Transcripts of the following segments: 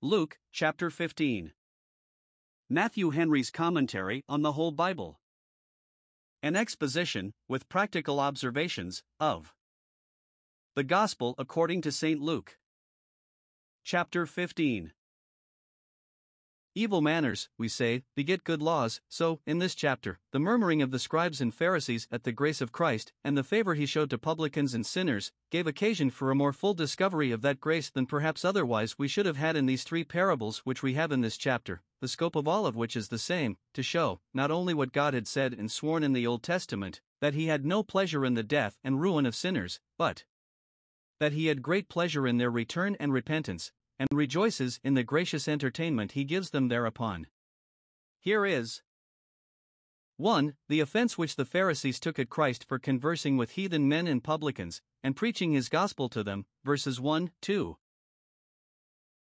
Luke chapter 15. Matthew Henry's commentary on the whole Bible. An exposition, with practical observations, of the Gospel according to St. Luke. Chapter 15. Evil manners, we say, beget good laws, so, in this chapter, the murmuring of the scribes and Pharisees at the grace of Christ, and the favor he showed to publicans and sinners, gave occasion for a more full discovery of that grace than perhaps otherwise we should have had in these three parables which we have in this chapter, the scope of all of which is the same, to show, not only what God had said and sworn in the Old Testament, that he had no pleasure in the death and ruin of sinners, but that he had great pleasure in their return and repentance, and rejoices in the gracious entertainment he gives them thereupon. Here is 1. The offense which the Pharisees took at Christ for conversing with heathen men and publicans, and preaching his gospel to them, verses 1 2.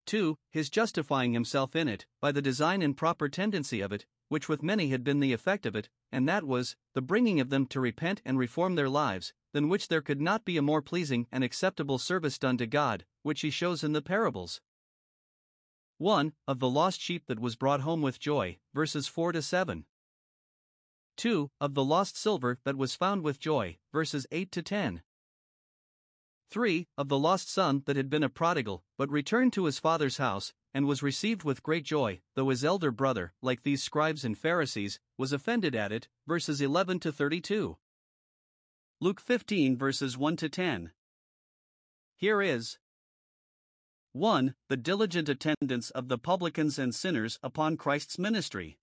2. His justifying himself in it, by the design and proper tendency of it, which with many had been the effect of it, and that was, the bringing of them to repent and reform their lives, than which there could not be a more pleasing and acceptable service done to God, which he shows in the parables. 1. Of the lost sheep that was brought home with joy, verses 4 to 7. 2. Of the lost silver that was found with joy, verses 8 to 10. 3. Of the lost son that had been a prodigal, but returned to his father's house, and was received with great joy, though his elder brother, like these scribes and Pharisees, was offended at it, verses 11 to 32. Luke 15 verses 1 to 10. Here is 1. The diligent attendance of the publicans and sinners upon Christ's ministry.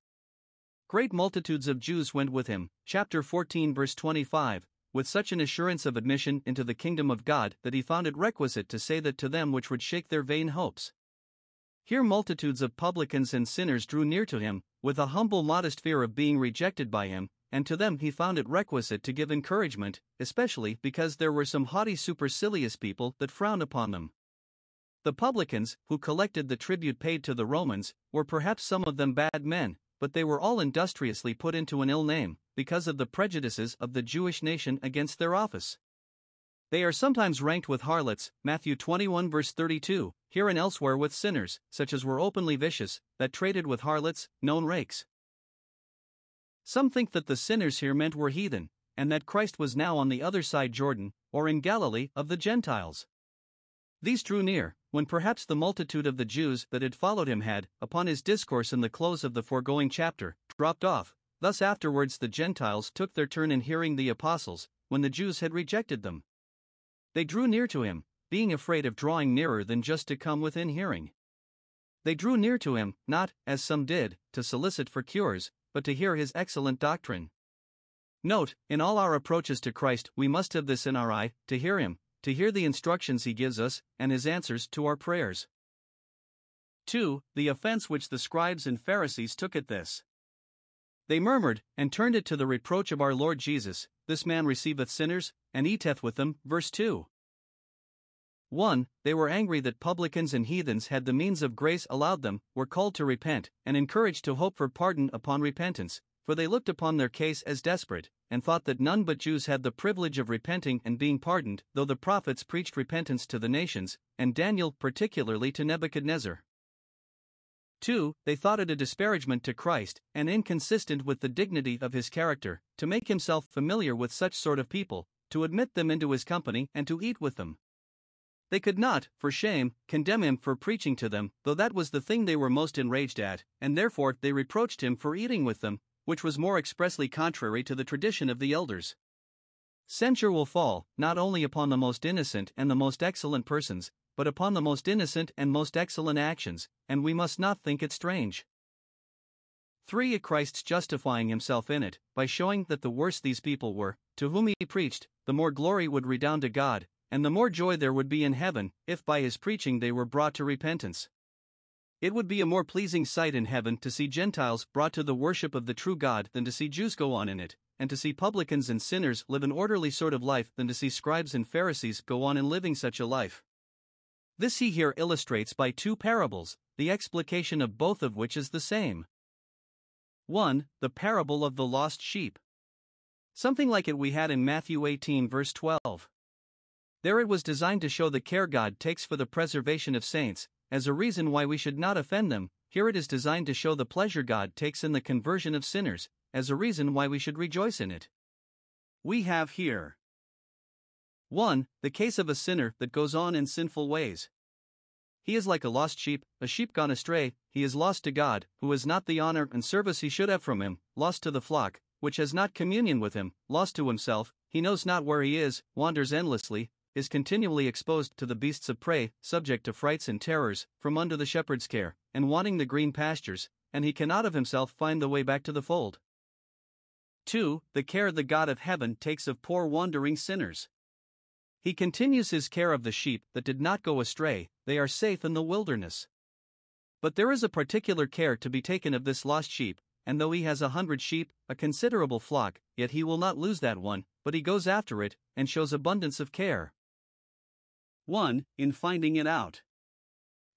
Great multitudes of Jews went with him, chapter 14 verse 25, with such an assurance of admission into the kingdom of God that he found it requisite to say that to them which would shake their vain hopes. Here multitudes of publicans and sinners drew near to him, with a humble modest fear of being rejected by him, and to them he found it requisite to give encouragement, especially because there were some haughty supercilious people that frowned upon them. The publicans, who collected the tribute paid to the Romans, were perhaps some of them bad men, but they were all industriously put into an ill name, because of the prejudices of the Jewish nation against their office. They are sometimes ranked with harlots, Matthew 21 verse 32, here and elsewhere with sinners, such as were openly vicious, that traded with harlots, known rakes. Some think that the sinners here meant were heathen, and that Christ was now on the other side Jordan, or in Galilee of the Gentiles. These drew near, when perhaps the multitude of the Jews that had followed him had, upon his discourse in the close of the foregoing chapter, dropped off. Thus afterwards the Gentiles took their turn in hearing the apostles, when the Jews had rejected them. They drew near to him, being afraid of drawing nearer than just to come within hearing. They drew near to him, not, as some did, to solicit for cures, but to hear his excellent doctrine. Note, in all our approaches to Christ, we must have this in our eye to hear him, to hear the instructions he gives us, and his answers to our prayers. 2. The offense which the scribes and Pharisees took at this. They murmured, and turned it to the reproach of our Lord Jesus This man receiveth sinners, and eateth with them. Verse 2. 1. They were angry that publicans and heathens had the means of grace allowed them, were called to repent, and encouraged to hope for pardon upon repentance, for they looked upon their case as desperate, and thought that none but Jews had the privilege of repenting and being pardoned, though the prophets preached repentance to the nations, and Daniel particularly to Nebuchadnezzar. 2. They thought it a disparagement to Christ, and inconsistent with the dignity of his character, to make himself familiar with such sort of people, to admit them into his company, and to eat with them. They could not, for shame, condemn him for preaching to them, though that was the thing they were most enraged at, and therefore they reproached him for eating with them, which was more expressly contrary to the tradition of the elders. Censure will fall, not only upon the most innocent and the most excellent persons, but upon the most innocent and most excellent actions, and we must not think it strange. 3. At Christ's justifying himself in it, by showing that the worse these people were, to whom he preached, the more glory would redound to God, and the more joy there would be in heaven, if by his preaching they were brought to repentance. It would be a more pleasing sight in heaven to see Gentiles brought to the worship of the true God than to see Jews go on in it, and to see publicans and sinners live an orderly sort of life than to see scribes and Pharisees go on in living such a life. This he here illustrates by two parables, the explication of both of which is the same. 1. The parable of the lost sheep. Something like it we had in Matthew 18, verse 12. There it was designed to show the care God takes for the preservation of saints, as a reason why we should not offend them, here it is designed to show the pleasure God takes in the conversion of sinners, as a reason why we should rejoice in it. We have here 1. The case of a sinner that goes on in sinful ways. He is like a lost sheep, a sheep gone astray, he is lost to God, who has not the honor and service he should have from him, lost to the flock, which has not communion with him, lost to himself, he knows not where he is, wanders endlessly, is continually exposed to the beasts of prey, subject to frights and terrors, from under the shepherd's care, and wanting the green pastures, and he cannot of himself find the way back to the fold. 2. The care the God of heaven takes of poor wandering sinners. He continues his care of the sheep that did not go astray, they are safe in the wilderness. But there is a particular care to be taken of this lost sheep, and though he has a hundred sheep, a considerable flock, yet he will not lose that one, but he goes after it, and shows abundance of care. 1. In finding it out.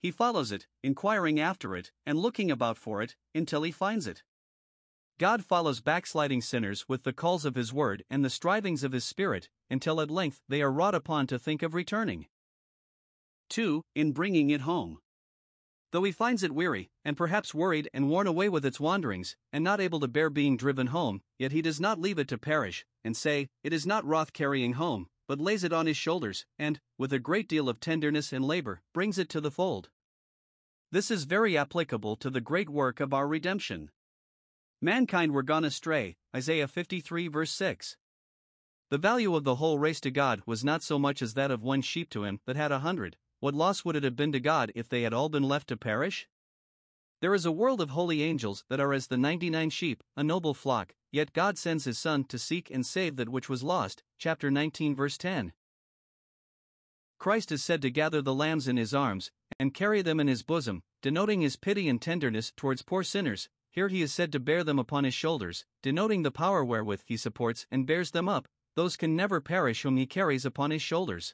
He follows it, inquiring after it, and looking about for it, until he finds it. God follows backsliding sinners with the calls of His word and the strivings of His Spirit, until at length they are wrought upon to think of returning. 2. In bringing it home. Though he finds it weary, and perhaps worried and worn away with its wanderings, and not able to bear being driven home, yet he does not leave it to perish, and say, It is not wroth carrying home, but lays it on his shoulders, and, with a great deal of tenderness and labor, brings it to the fold. This is very applicable to the great work of our redemption. Mankind were gone astray, Isaiah 53 verse 6. The value of the whole race to God was not so much as that of one sheep to him that had a hundred. What loss would it have been to God if they had all been left to perish? There is a world of holy angels that are as the ninety nine sheep, a noble flock, yet God sends his Son to seek and save that which was lost. Chapter 19, verse 10. Christ is said to gather the lambs in his arms, and carry them in his bosom, denoting his pity and tenderness towards poor sinners, here he is said to bear them upon his shoulders, denoting the power wherewith he supports and bears them up, those can never perish whom he carries upon his shoulders.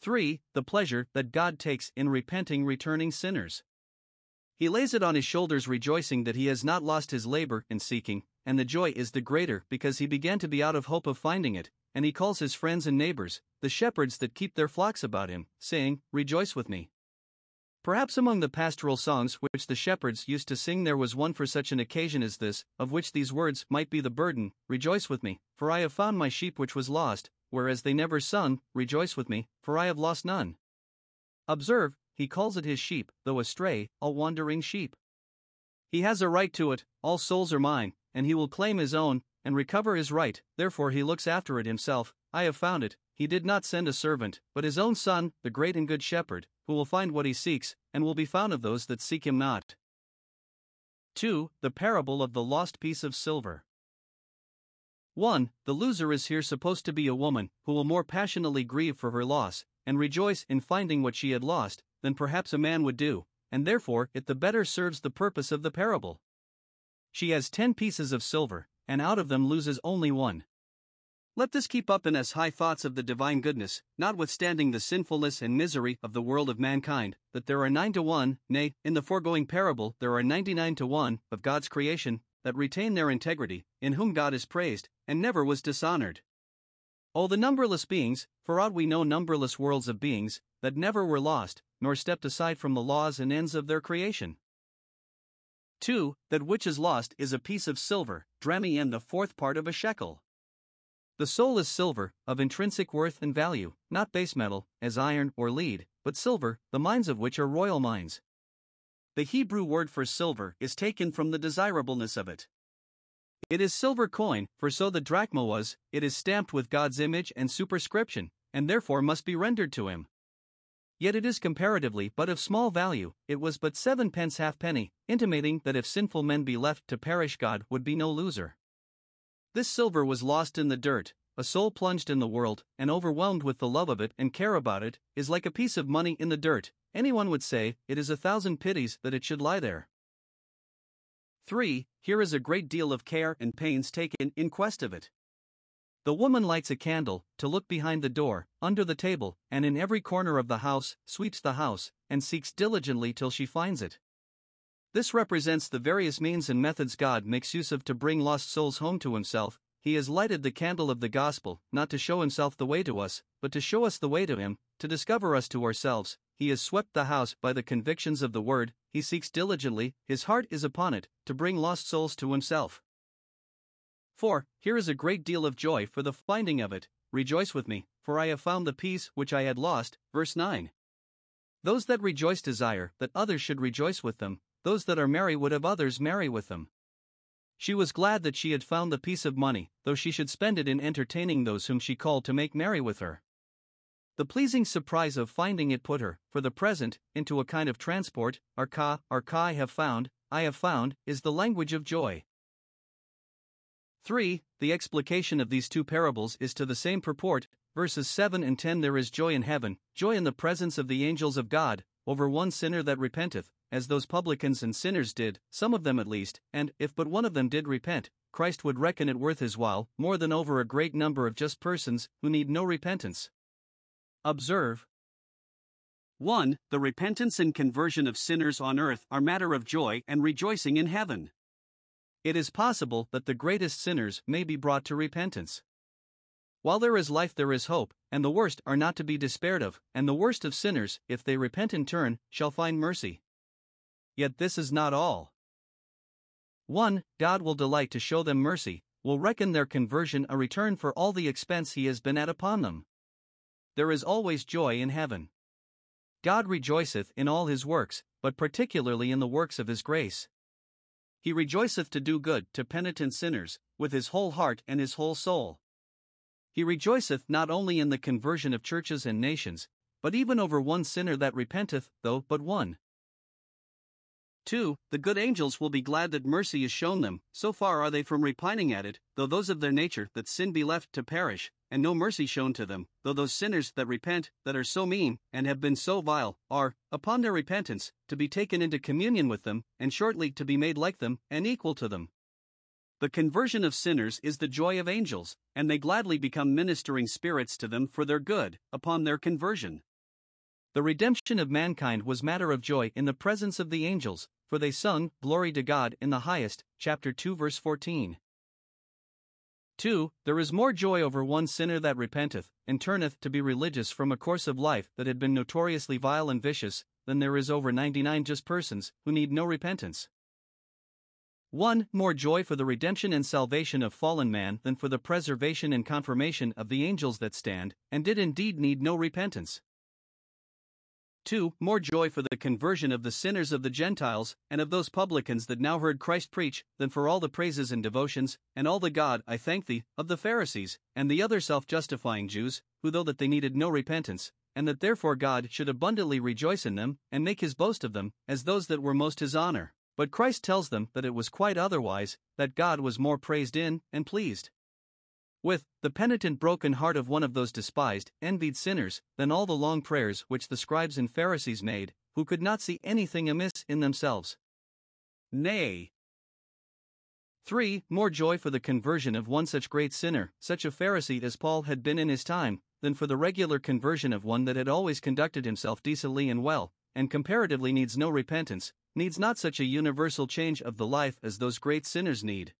3. The pleasure that God takes in repenting returning sinners. He lays it on his shoulders, rejoicing that he has not lost his labor in seeking, and the joy is the greater because he began to be out of hope of finding it, and he calls his friends and neighbors, the shepherds that keep their flocks about him, saying, Rejoice with me. Perhaps among the pastoral songs which the shepherds used to sing there was one for such an occasion as this, of which these words might be the burden Rejoice with me, for I have found my sheep which was lost, whereas they never sung, Rejoice with me, for I have lost none. Observe, he calls it his sheep, though astray, a wandering sheep. He has a right to it, all souls are mine, and he will claim his own, and recover his right, therefore he looks after it himself. I have found it, he did not send a servant, but his own son, the great and good shepherd, who will find what he seeks, and will be found of those that seek him not. 2. The parable of the lost piece of silver. 1. The loser is here supposed to be a woman who will more passionately grieve for her loss, and rejoice in finding what she had lost, than perhaps a man would do, and therefore it the better serves the purpose of the parable. She has ten pieces of silver, and out of them loses only one. Let this keep up in us high thoughts of the divine goodness, notwithstanding the sinfulness and misery of the world of mankind, that there are nine to one, nay, in the foregoing parable, there are ninety nine to one, of God's creation, that retain their integrity, in whom God is praised, and never was dishonored. Oh, the numberless beings, for aught we know, numberless worlds of beings, that never were lost, nor stepped aside from the laws and ends of their creation. 2. That which is lost is a piece of silver, drachmae and the fourth part of a shekel. The soul is silver, of intrinsic worth and value, not base metal, as iron or lead, but silver, the mines of which are royal mines. The Hebrew word for silver is taken from the desirableness of it. It is silver coin, for so the drachma was, it is stamped with God's image and superscription, and therefore must be rendered to him. Yet it is comparatively but of small value, it was but seven pence halfpenny, intimating that if sinful men be left to perish, God would be no loser. This silver was lost in the dirt, a soul plunged in the world, and overwhelmed with the love of it and care about it, is like a piece of money in the dirt. Anyone would say, it is a thousand pities that it should lie there. 3. Here is a great deal of care and pains taken in quest of it. The woman lights a candle, to look behind the door, under the table, and in every corner of the house, sweeps the house, and seeks diligently till she finds it. This represents the various means and methods God makes use of to bring lost souls home to Himself. He has lighted the candle of the gospel, not to show Himself the way to us, but to show us the way to Him, to discover us to ourselves, he has swept the house by the convictions of the word, he seeks diligently, his heart is upon it, to bring lost souls to himself. 4. Here is a great deal of joy for the finding of it. Rejoice with me, for I have found the piece which I had lost. Verse 9. Those that rejoice desire that others should rejoice with them, those that are merry would have others merry with them. She was glad that she had found the piece of money, though she should spend it in entertaining those whom she called to make merry with her. The pleasing surprise of finding it put her, for the present, into a kind of transport. Arka, arka I have found, I have found, is the language of joy. 3. The explication of these two parables is to the same purport. Verses 7 and 10 There is joy in heaven, joy in the presence of the angels of God, over one sinner that repenteth, as those publicans and sinners did, some of them at least, and, if but one of them did repent, Christ would reckon it worth his while, more than over a great number of just persons who need no repentance. Observe 1. The repentance and conversion of sinners on earth are matter of joy and rejoicing in heaven it is possible that the greatest sinners may be brought to repentance. While there is life, there is hope, and the worst are not to be despaired of, and the worst of sinners, if they repent in turn, shall find mercy. Yet this is not all. 1. God will delight to show them mercy, will reckon their conversion a return for all the expense he has been at upon them. There is always joy in heaven. God rejoiceth in all his works, but particularly in the works of his grace. He rejoiceth to do good to penitent sinners, with his whole heart and his whole soul. He rejoiceth not only in the conversion of churches and nations, but even over one sinner that repenteth, though but one. 2. The good angels will be glad that mercy is shown them, so far are they from repining at it, though those of their nature that sin be left to perish, and no mercy shown to them, though those sinners that repent, that are so mean, and have been so vile, are, upon their repentance, to be taken into communion with them, and shortly to be made like them, and equal to them. The conversion of sinners is the joy of angels, and they gladly become ministering spirits to them for their good, upon their conversion. The redemption of mankind was matter of joy in the presence of the angels, for they sung, Glory to God in the highest, chapter 2, verse 14. 2. There is more joy over one sinner that repenteth, and turneth to be religious from a course of life that had been notoriously vile and vicious, than there is over 99 just persons who need no repentance. 1. More joy for the redemption and salvation of fallen man than for the preservation and confirmation of the angels that stand, and did indeed need no repentance. 2. More joy for the conversion of the sinners of the Gentiles, and of those publicans that now heard Christ preach, than for all the praises and devotions, and all the God, I thank thee, of the Pharisees, and the other self justifying Jews, who though that they needed no repentance, and that therefore God should abundantly rejoice in them, and make his boast of them, as those that were most his honor. But Christ tells them that it was quite otherwise, that God was more praised in, and pleased with the penitent broken heart of one of those despised, envied sinners, than all the long prayers which the scribes and Pharisees made, who could not see anything amiss in themselves. Nay. 3. More joy for the conversion of one such great sinner, such a Pharisee as Paul had been in his time, than for the regular conversion of one that had always conducted himself decently and well, and comparatively needs no repentance, needs not such a universal change of the life as those great sinners need.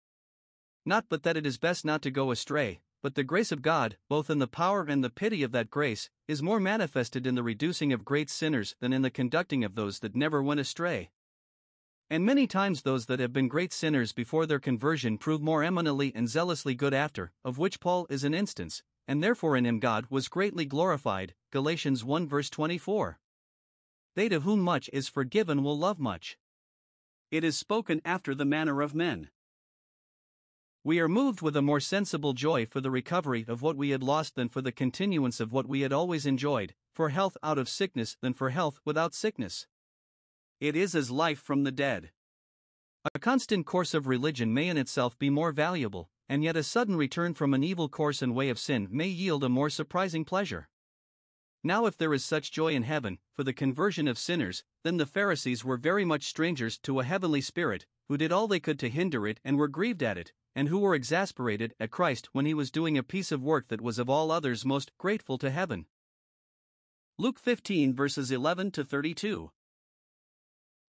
Not but that it is best not to go astray, but the grace of God, both in the power and the pity of that grace, is more manifested in the reducing of great sinners than in the conducting of those that never went astray. And many times those that have been great sinners before their conversion prove more eminently and zealously good after, of which Paul is an instance, and therefore in him God was greatly glorified. Galatians 1 verse 24. They to whom much is forgiven will love much. It is spoken after the manner of men. We are moved with a more sensible joy for the recovery of what we had lost than for the continuance of what we had always enjoyed, for health out of sickness than for health without sickness. It is as life from the dead. A constant course of religion may in itself be more valuable, and yet a sudden return from an evil course and way of sin may yield a more surprising pleasure. Now, if there is such joy in heaven for the conversion of sinners, then the Pharisees were very much strangers to a heavenly spirit, who did all they could to hinder it and were grieved at it, and who were exasperated at Christ when he was doing a piece of work that was of all others most grateful to heaven. Luke 15 verses 11 to 32.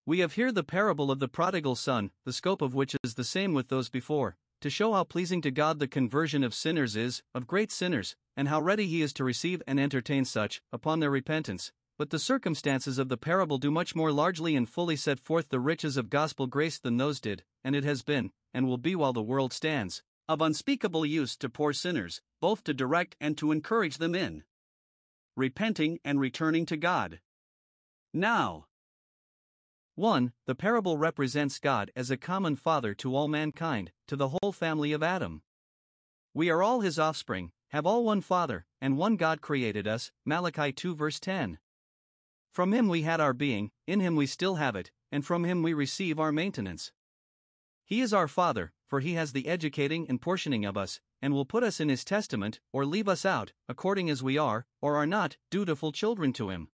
We have here the parable of the prodigal son, the scope of which is the same with those before, to show how pleasing to God the conversion of sinners is, of great sinners, and how ready he is to receive and entertain such, upon their repentance. But the circumstances of the parable do much more largely and fully set forth the riches of gospel grace than those did, and it has been, and will be while the world stands, of unspeakable use to poor sinners, both to direct and to encourage them in repenting and returning to God. Now, 1. The parable represents God as a common father to all mankind, to the whole family of Adam. We are all his offspring, have all one Father, and one God created us. Malachi 2 verse 10. From him we had our being, in him we still have it, and from him we receive our maintenance. He is our Father, for he has the educating and portioning of us, and will put us in his testament, or leave us out, according as we are, or are not, dutiful children to him.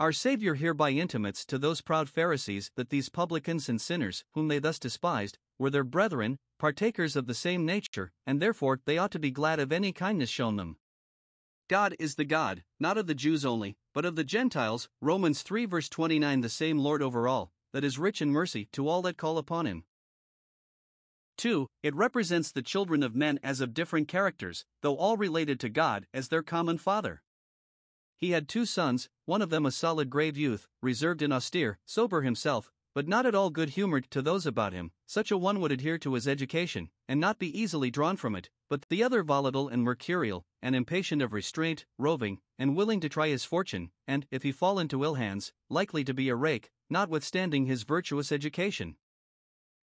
Our Saviour hereby intimates to those proud Pharisees that these publicans and sinners, whom they thus despised, were their brethren, partakers of the same nature, and therefore they ought to be glad of any kindness shown them. God is the God, not of the Jews only, but of the Gentiles. Romans 3 verse 29 The same Lord over all, that is rich in mercy to all that call upon him. 2. It represents the children of men as of different characters, though all related to God as their common Father. He had two sons, one of them a solid grave youth, reserved and austere, sober himself, but not at all good humored to those about him. Such a one would adhere to his education, and not be easily drawn from it, but the other volatile and mercurial, and impatient of restraint, roving, and willing to try his fortune, and, if he fall into ill hands, likely to be a rake, notwithstanding his virtuous education.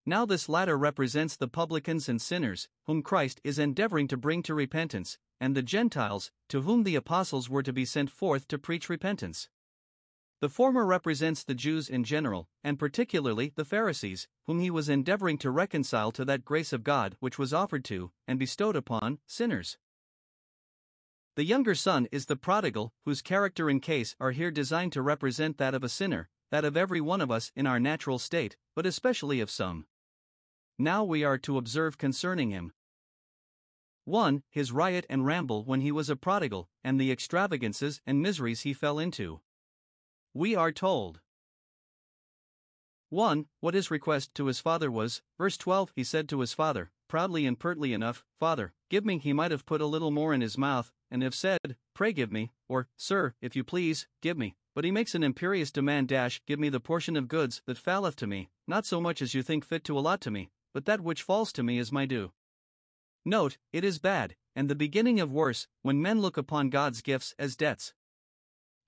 Now, this latter represents the publicans and sinners, whom Christ is endeavoring to bring to repentance, and the Gentiles, to whom the apostles were to be sent forth to preach repentance. The former represents the Jews in general, and particularly the Pharisees, whom he was endeavoring to reconcile to that grace of God which was offered to, and bestowed upon, sinners. The younger son is the prodigal, whose character and case are here designed to represent that of a sinner, that of every one of us in our natural state, but especially of some. Now we are to observe concerning him. 1. His riot and ramble when he was a prodigal, and the extravagances and miseries he fell into. We are told 1. What his request to his father was, verse 12 He said to his father, proudly and pertly enough, Father, give me. He might have put a little more in his mouth, and have said, Pray give me, or, Sir, if you please, give me. But he makes an imperious demand dash, Give me the portion of goods that falleth to me, not so much as you think fit to allot to me, but that which falls to me is my due. Note, it is bad, and the beginning of worse, when men look upon God's gifts as debts.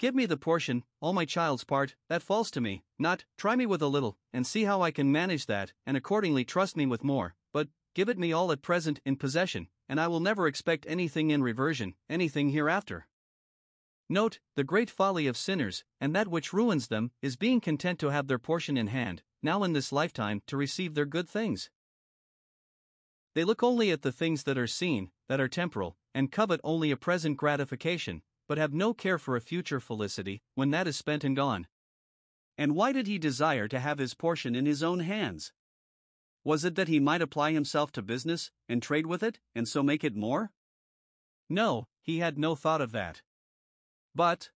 Give me the portion, all my child's part, that falls to me, not, try me with a little, and see how I can manage that, and accordingly trust me with more, but, give it me all at present in possession, and I will never expect anything in reversion, anything hereafter. Note, the great folly of sinners, and that which ruins them, is being content to have their portion in hand, now in this lifetime, to receive their good things. They look only at the things that are seen, that are temporal, and covet only a present gratification, but have no care for a future felicity, when that is spent and gone. And why did he desire to have his portion in his own hands? Was it that he might apply himself to business, and trade with it, and so make it more? No, he had no thought of that. But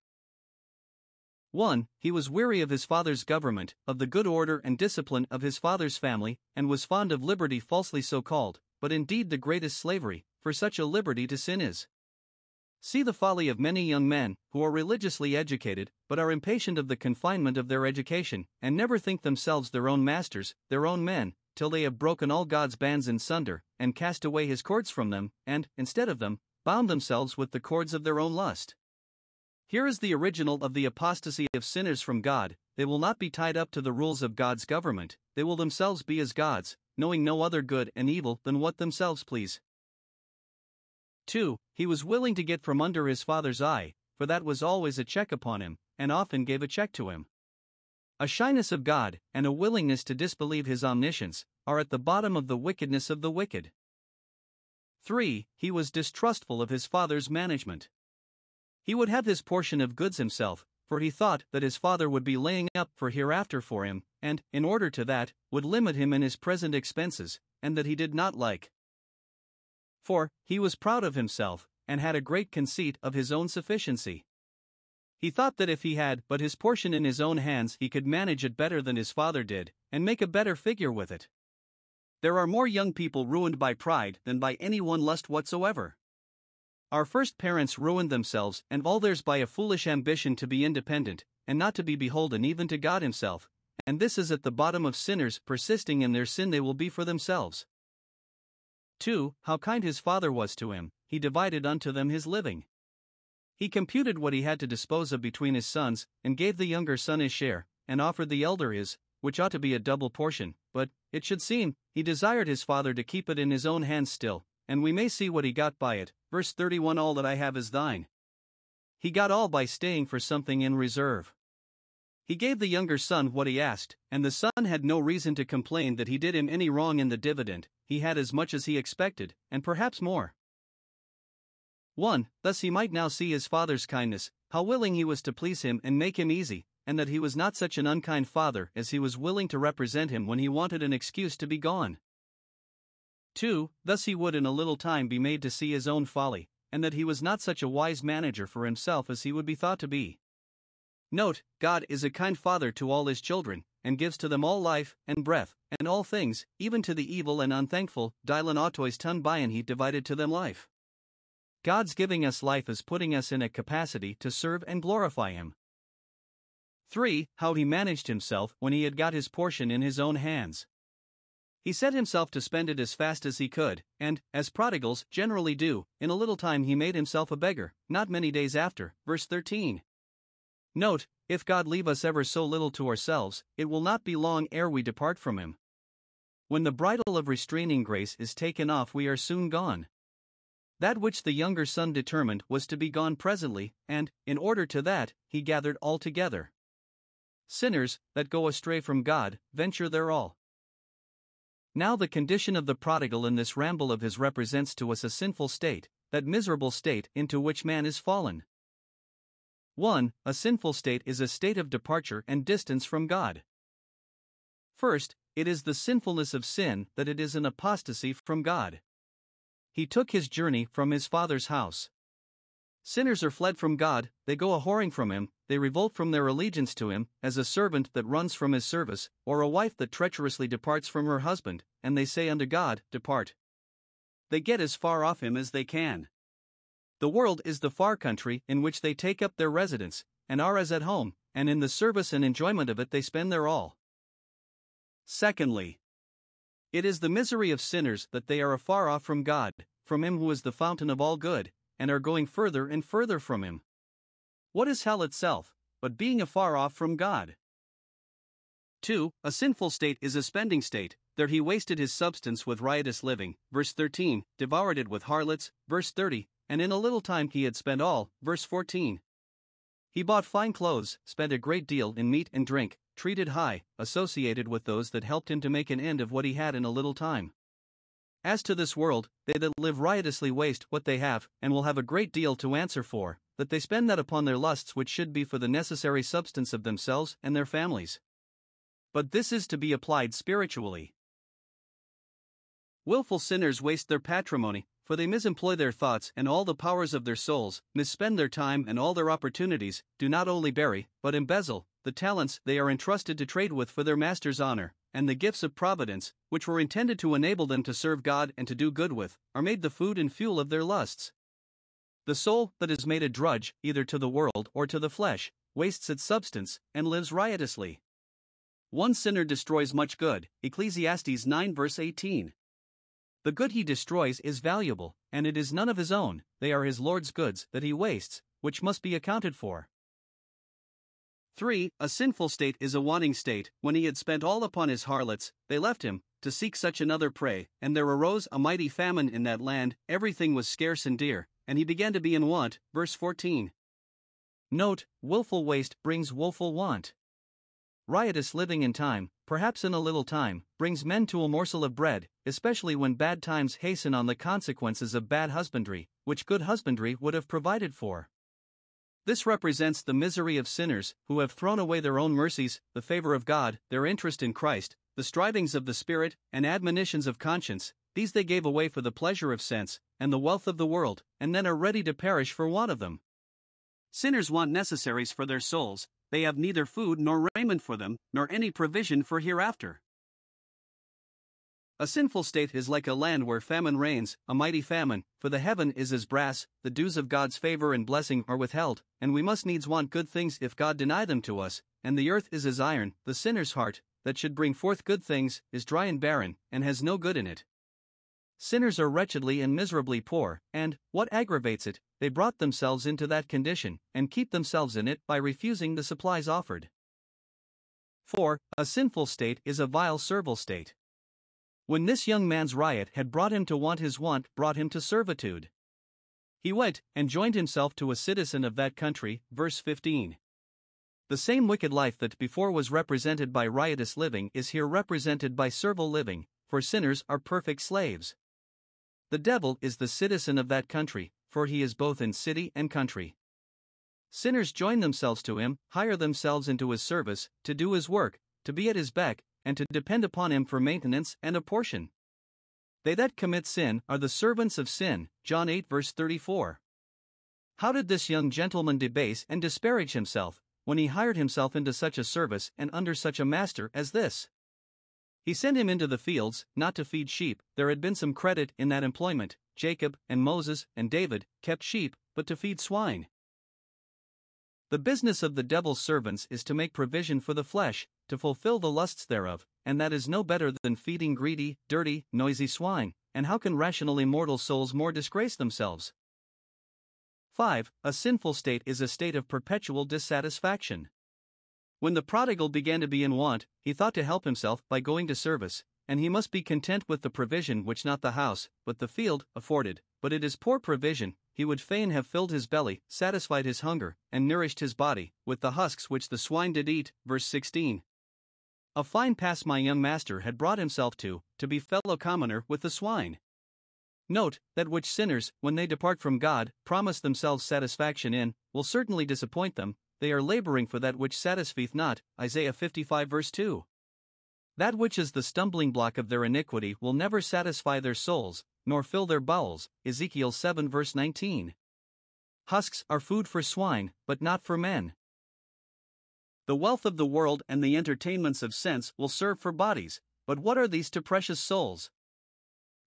1. He was weary of his father's government, of the good order and discipline of his father's family, and was fond of liberty falsely so called, but indeed the greatest slavery, for such a liberty to sin is. See the folly of many young men, who are religiously educated, but are impatient of the confinement of their education, and never think themselves their own masters, their own men, till they have broken all God's bands in sunder, and cast away his cords from them, and, instead of them, bound themselves with the cords of their own lust. Here is the original of the apostasy of sinners from God they will not be tied up to the rules of God's government, they will themselves be as gods, knowing no other good and evil than what themselves please. 2. He was willing to get from under his father's eye, for that was always a check upon him, and often gave a check to him. A shyness of God, and a willingness to disbelieve his omniscience, are at the bottom of the wickedness of the wicked. 3. He was distrustful of his father's management. He would have his portion of goods himself, for he thought that his father would be laying up for hereafter for him, and, in order to that, would limit him in his present expenses, and that he did not like. For, he was proud of himself, and had a great conceit of his own sufficiency. He thought that if he had but his portion in his own hands, he could manage it better than his father did, and make a better figure with it. There are more young people ruined by pride than by any one lust whatsoever. Our first parents ruined themselves and all theirs by a foolish ambition to be independent, and not to be beholden even to God Himself, and this is at the bottom of sinners persisting in their sin they will be for themselves. 2. How kind his father was to him, he divided unto them his living. He computed what he had to dispose of between his sons, and gave the younger son his share, and offered the elder his, which ought to be a double portion, but, it should seem, he desired his father to keep it in his own hands still, and we may see what he got by it. Verse 31 All that I have is thine. He got all by staying for something in reserve. He gave the younger son what he asked, and the son had no reason to complain that he did him any wrong in the dividend, he had as much as he expected, and perhaps more. 1. Thus he might now see his father's kindness, how willing he was to please him and make him easy, and that he was not such an unkind father as he was willing to represent him when he wanted an excuse to be gone. 2. Thus he would in a little time be made to see his own folly, and that he was not such a wise manager for himself as he would be thought to be. Note, God is a kind father to all his children, and gives to them all life, and breath, and all things, even to the evil and unthankful, Dieilen autois ton bion he divided to them life. God's giving us life is putting us in a capacity to serve and glorify Him. 3. How he managed himself when he had got his portion in his own hands. He set himself to spend it as fast as he could, and, as prodigals generally do, in a little time he made himself a beggar, not many days after. Verse 13. Note, if God leave us ever so little to ourselves, it will not be long ere we depart from him. When the bridle of restraining grace is taken off, we are soon gone. That which the younger son determined was to be gone presently, and, in order to that, he gathered all together. Sinners, that go astray from God, venture their all. Now, the condition of the prodigal in this ramble of his represents to us a sinful state, that miserable state into which man is fallen. 1. A sinful state is a state of departure and distance from God. First, it is the sinfulness of sin that it is an apostasy from God. He took his journey from his father's house. Sinners are fled from God, they go a whoring from him, they revolt from their allegiance to him, as a servant that runs from his service, or a wife that treacherously departs from her husband, and they say unto God, Depart. They get as far off him as they can. The world is the far country in which they take up their residence, and are as at home, and in the service and enjoyment of it they spend their all. Secondly, it is the misery of sinners that they are afar off from God, from Him who is the fountain of all good, and are going further and further from Him. What is hell itself, but being afar off from God? 2. A sinful state is a spending state, there he wasted his substance with riotous living, verse 13, devoured it with harlots, verse 30, and in a little time he had spent all, verse 14. He bought fine clothes, spent a great deal in meat and drink, treated high, associated with those that helped him to make an end of what he had in a little time. As to this world, they that live riotously waste what they have, and will have a great deal to answer for, that they spend that upon their lusts which should be for the necessary substance of themselves and their families. But this is to be applied spiritually. Wilful sinners waste their patrimony, for they misemploy their thoughts and all the powers of their souls, misspend their time and all their opportunities, do not only bury, but embezzle, the talents they are entrusted to trade with for their master's honor, and the gifts of providence, which were intended to enable them to serve God and to do good with, are made the food and fuel of their lusts. The soul that is made a drudge, either to the world or to the flesh, wastes its substance, and lives riotously. One sinner destroys much good. Ecclesiastes 9 verse 18. The good he destroys is valuable, and it is none of his own, they are his Lord's goods that he wastes, which must be accounted for. 3. A sinful state is a wanting state. When he had spent all upon his harlots, they left him, to seek such another prey, and there arose a mighty famine in that land, everything was scarce and dear, and he began to be in want. Verse 14. Note, wilful waste brings woeful want. Riotous living in time, perhaps in a little time, brings men to a morsel of bread, especially when bad times hasten on the consequences of bad husbandry, which good husbandry would have provided for. This represents the misery of sinners who have thrown away their own mercies, the favor of God, their interest in Christ, the strivings of the Spirit, and admonitions of conscience. These they gave away for the pleasure of sense, and the wealth of the world, and then are ready to perish for want of them. Sinners want necessaries for their souls, they have neither food nor raiment for them, nor any provision for hereafter. A sinful state is like a land where famine reigns, a mighty famine, for the heaven is as brass, the dews of God's favor and blessing are withheld, and we must needs want good things if God deny them to us, and the earth is as iron, the sinner's heart, that should bring forth good things, is dry and barren, and has no good in it. Sinners are wretchedly and miserably poor, and, what aggravates it, they brought themselves into that condition, and keep themselves in it by refusing the supplies offered. 4. A sinful state is a vile servile state. When this young man's riot had brought him to want, his want brought him to servitude. He went and joined himself to a citizen of that country, verse 15. The same wicked life that before was represented by riotous living is here represented by servile living, for sinners are perfect slaves. The devil is the citizen of that country, for he is both in city and country. Sinners join themselves to him, hire themselves into his service, to do his work, to be at his beck, and to depend upon him for maintenance and a portion. They that commit sin are the servants of sin. John 8 verse 34. How did this young gentleman debase and disparage himself, when he hired himself into such a service and under such a master as this? He sent him into the fields, not to feed sheep, there had been some credit in that employment. Jacob, and Moses, and David, kept sheep, but to feed swine. The business of the devil's servants is to make provision for the flesh, to fulfill the lusts thereof, and that is no better than feeding greedy, dirty, noisy swine. And how can rational immortal souls more disgrace themselves? 5. A sinful state is a state of perpetual dissatisfaction. When the prodigal began to be in want, he thought to help himself by going to service, and he must be content with the provision which not the house, but the field, afforded. But it is poor provision, he would fain have filled his belly, satisfied his hunger, and nourished his body, with the husks which the swine did eat. Verse 16. A fine pass my young master had brought himself to, to be fellow commoner with the swine. Note that which sinners, when they depart from God, promise themselves satisfaction in, will certainly disappoint them, they are laboring for that which satisfieth not. Isaiah 55 verse 2. That which is the stumbling block of their iniquity will never satisfy their souls, nor fill their bowels. Ezekiel 7 verse 19. Husks are food for swine, but not for men. The wealth of the world and the entertainments of sense will serve for bodies, but what are these to precious souls?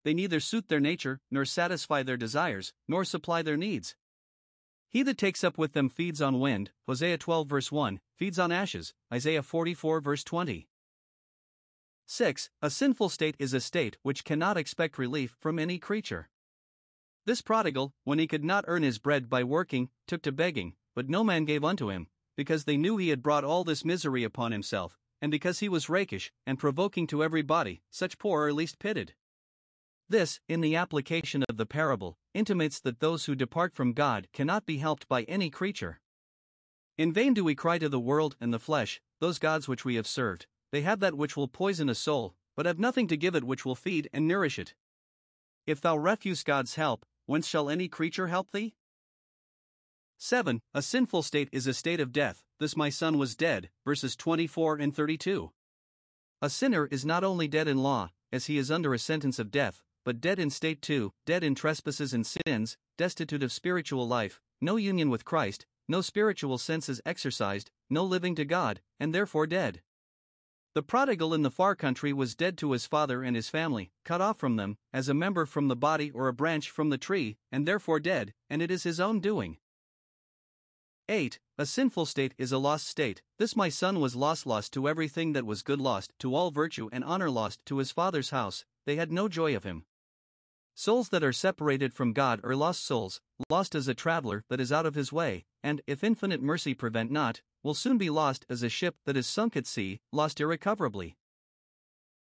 They neither suit their nature, nor satisfy their desires, nor supply their needs. He that takes up with them feeds on wind, Hosea 12 verse 1, feeds on ashes, Isaiah 44 verse 20. 6. A sinful state is a state which cannot expect relief from any creature. This prodigal, when he could not earn his bread by working, took to begging, but no man gave unto him, because they knew he had brought all this misery upon himself, and because he was rakish and provoking to every body, such poor are least pitied. This, in the application of the parable, intimates that those who depart from God cannot be helped by any creature. In vain do we cry to the world and the flesh, those gods which we have served, they have that which will poison a soul, but have nothing to give it which will feed and nourish it. If thou refuse God's help, whence shall any creature help thee? 7. A sinful state is a state of death. This my son was dead. Verses 24 and 32. A sinner is not only dead in law, as he is under a sentence of death, but dead in state too, dead in trespasses and sins, destitute of spiritual life, no union with Christ, no spiritual senses exercised, no living to God, and therefore dead. The prodigal in the far country was dead to his father and his family, cut off from them, as a member from the body or a branch from the tree, and therefore dead, and it is his own doing. 8. A sinful state is a lost state. This my son was lost, lost to everything that was good, lost to all virtue and honor, lost to his father's house, they had no joy of him. Souls that are separated from God are lost souls, lost as a traveler that is out of his way, and, if infinite mercy prevent not, will soon be lost as a ship that is sunk at sea, lost irrecoverably.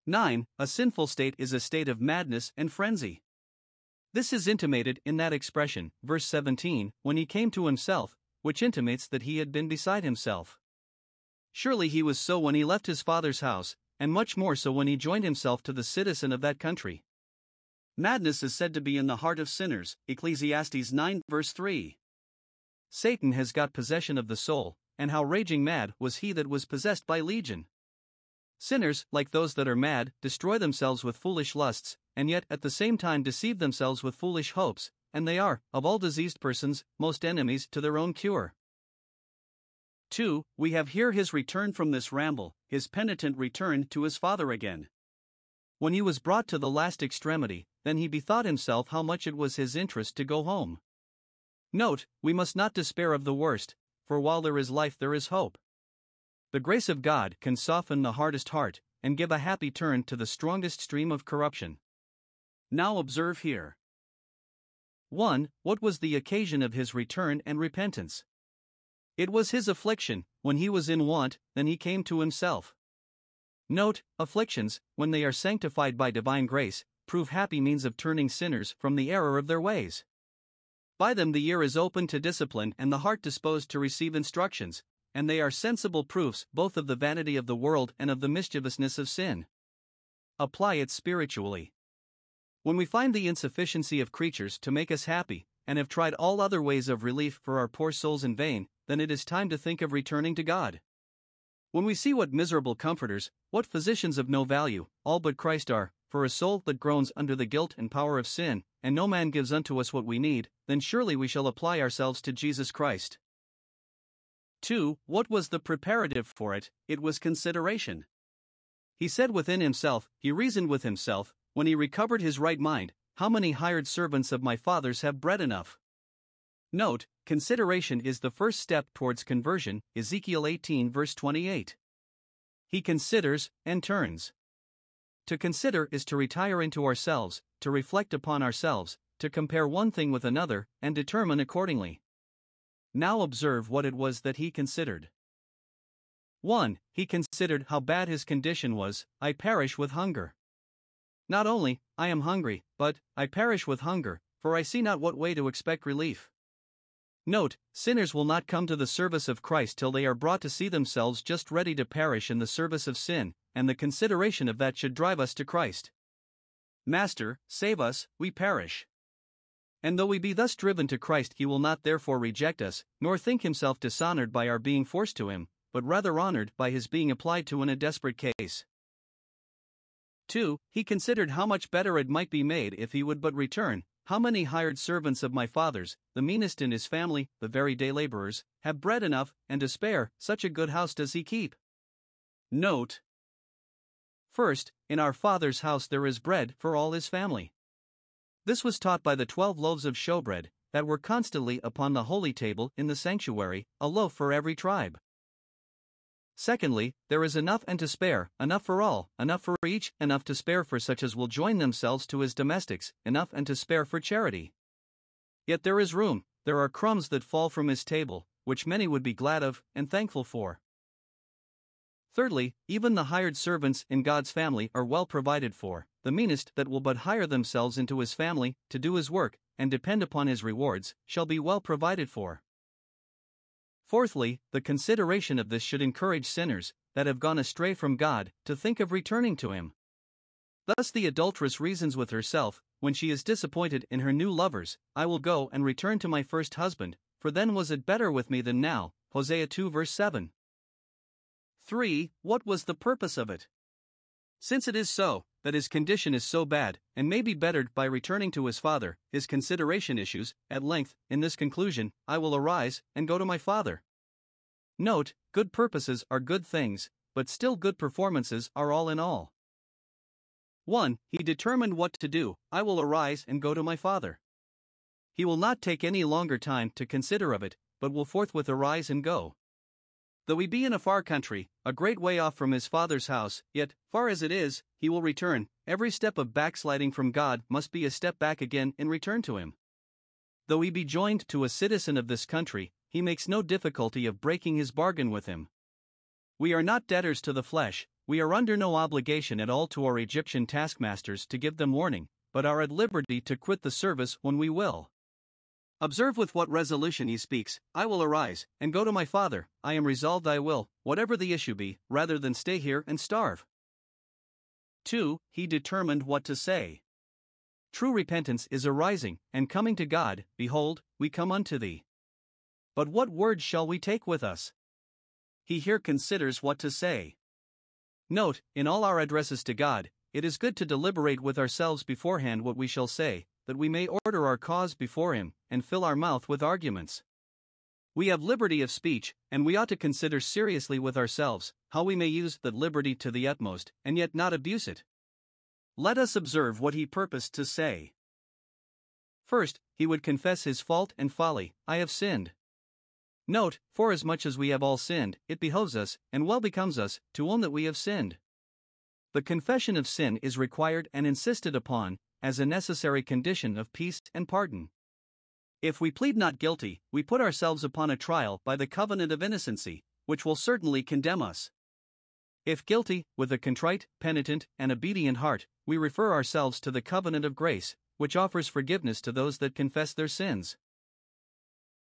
9. A sinful state is a state of madness and frenzy. This is intimated in that expression, verse 17, when he came to himself, which intimates that he had been beside himself. Surely he was so when he left his father's house, and much more so when he joined himself to the citizen of that country. Madness is said to be in the heart of sinners, Ecclesiastes 9 verse 3. Satan has got possession of the soul, and how raging mad was he that was possessed by legion. Sinners, like those that are mad, destroy themselves with foolish lusts, and yet at the same time deceive themselves with foolish hopes, and they are, of all diseased persons, most enemies to their own cure. 2. We have here his return from this ramble, his penitent return to his father again. When he was brought to the last extremity, then he bethought himself how much it was his interest to go home. Note, we must not despair of the worst, for while there is life there is hope. The grace of God can soften the hardest heart, and give a happy turn to the strongest stream of corruption. Now observe here. 1. What was the occasion of his return and repentance? It was his affliction, when he was in want, then he came to himself. Note, afflictions, when they are sanctified by divine grace, prove happy means of turning sinners from the error of their ways. By them the ear is open to discipline and the heart disposed to receive instructions, and they are sensible proofs both of the vanity of the world and of the mischievousness of sin. Apply it spiritually. When we find the insufficiency of creatures to make us happy, and have tried all other ways of relief for our poor souls in vain, then it is time to think of returning to God. When we see what miserable comforters, what physicians of no value, all but Christ are, for a soul that groans under the guilt and power of sin, and no man gives unto us what we need, then surely we shall apply ourselves to Jesus Christ. 2. What was the preparative for it? It was consideration. He said within himself, he reasoned with himself, when he recovered his right mind, How many hired servants of my father's have bread enough? Note, consideration is the first step towards conversion, Ezekiel 18, verse 28. He considers and turns. To consider is to retire into ourselves, to reflect upon ourselves, to compare one thing with another, and determine accordingly. Now observe what it was that he considered. 1. He considered how bad his condition was I perish with hunger. Not only, I am hungry, but, I perish with hunger, for I see not what way to expect relief. Note, sinners will not come to the service of Christ till they are brought to see themselves just ready to perish in the service of sin, and the consideration of that should drive us to Christ. Master, save us, we perish. And though we be thus driven to Christ, he will not therefore reject us, nor think himself dishonored by our being forced to him, but rather honored by his being applied to in a desperate case. 2. He considered how much better it might be made if he would but return. How many hired servants of my father's, the meanest in his family, the very day laborers, have bread enough, and to spare, such a good house does he keep? Note First, in our Father's house there is bread for all his family. This was taught by the twelve loaves of showbread that were constantly upon the holy table in the sanctuary, a loaf for every tribe. Secondly, there is enough and to spare, enough for all, enough for each, enough to spare for such as will join themselves to his domestics, enough and to spare for charity. Yet there is room, there are crumbs that fall from his table, which many would be glad of and thankful for. Thirdly, even the hired servants in God's family are well provided for, the meanest that will but hire themselves into his family, to do his work, and depend upon his rewards, shall be well provided for. Fourthly, the consideration of this should encourage sinners, that have gone astray from God, to think of returning to him. Thus the adulteress reasons with herself, when she is disappointed in her new lovers, I will go and return to my first husband, for then was it better with me than now. Hosea 2 verse 7. 3. What was the purpose of it? Since it is so, that his condition is so bad, and may be bettered by returning to his father, his consideration issues, at length, in this conclusion I will arise, and go to my father. Note, good purposes are good things, but still good performances are all in all. 1. He determined what to do I will arise and go to my father. He will not take any longer time to consider of it, but will forthwith arise and go. Though he be in a far country, a great way off from his father's house, yet, far as it is, he will return. Every step of backsliding from God must be a step back again in return to him. Though he be joined to a citizen of this country, he makes no difficulty of breaking his bargain with him. We are not debtors to the flesh, we are under no obligation at all to our Egyptian taskmasters to give them warning, but are at liberty to quit the service when we will. Observe with what resolution he speaks I will arise, and go to my father, I am resolved I will, whatever the issue be, rather than stay here and starve. 2. He determined what to say. True repentance is arising, and coming to God, Behold, we come unto thee. But what words shall we take with us? He here considers what to say. Note, in all our addresses to God, it is good to deliberate with ourselves beforehand what we shall say, that we may order our cause before Him, and fill our mouth with arguments. We have liberty of speech, and we ought to consider seriously with ourselves how we may use that liberty to the utmost, and yet not abuse it. Let us observe what he purposed to say. First, he would confess his fault and folly I have sinned. Note, forasmuch as we have all sinned, it behoves us, and well becomes us, to own that we have sinned. The confession of sin is required and insisted upon, as a necessary condition of peace and pardon. If we plead not guilty, we put ourselves upon a trial by the covenant of innocency, which will certainly condemn us. If guilty, with a contrite, penitent, and obedient heart, we refer ourselves to the covenant of grace, which offers forgiveness to those that confess their sins.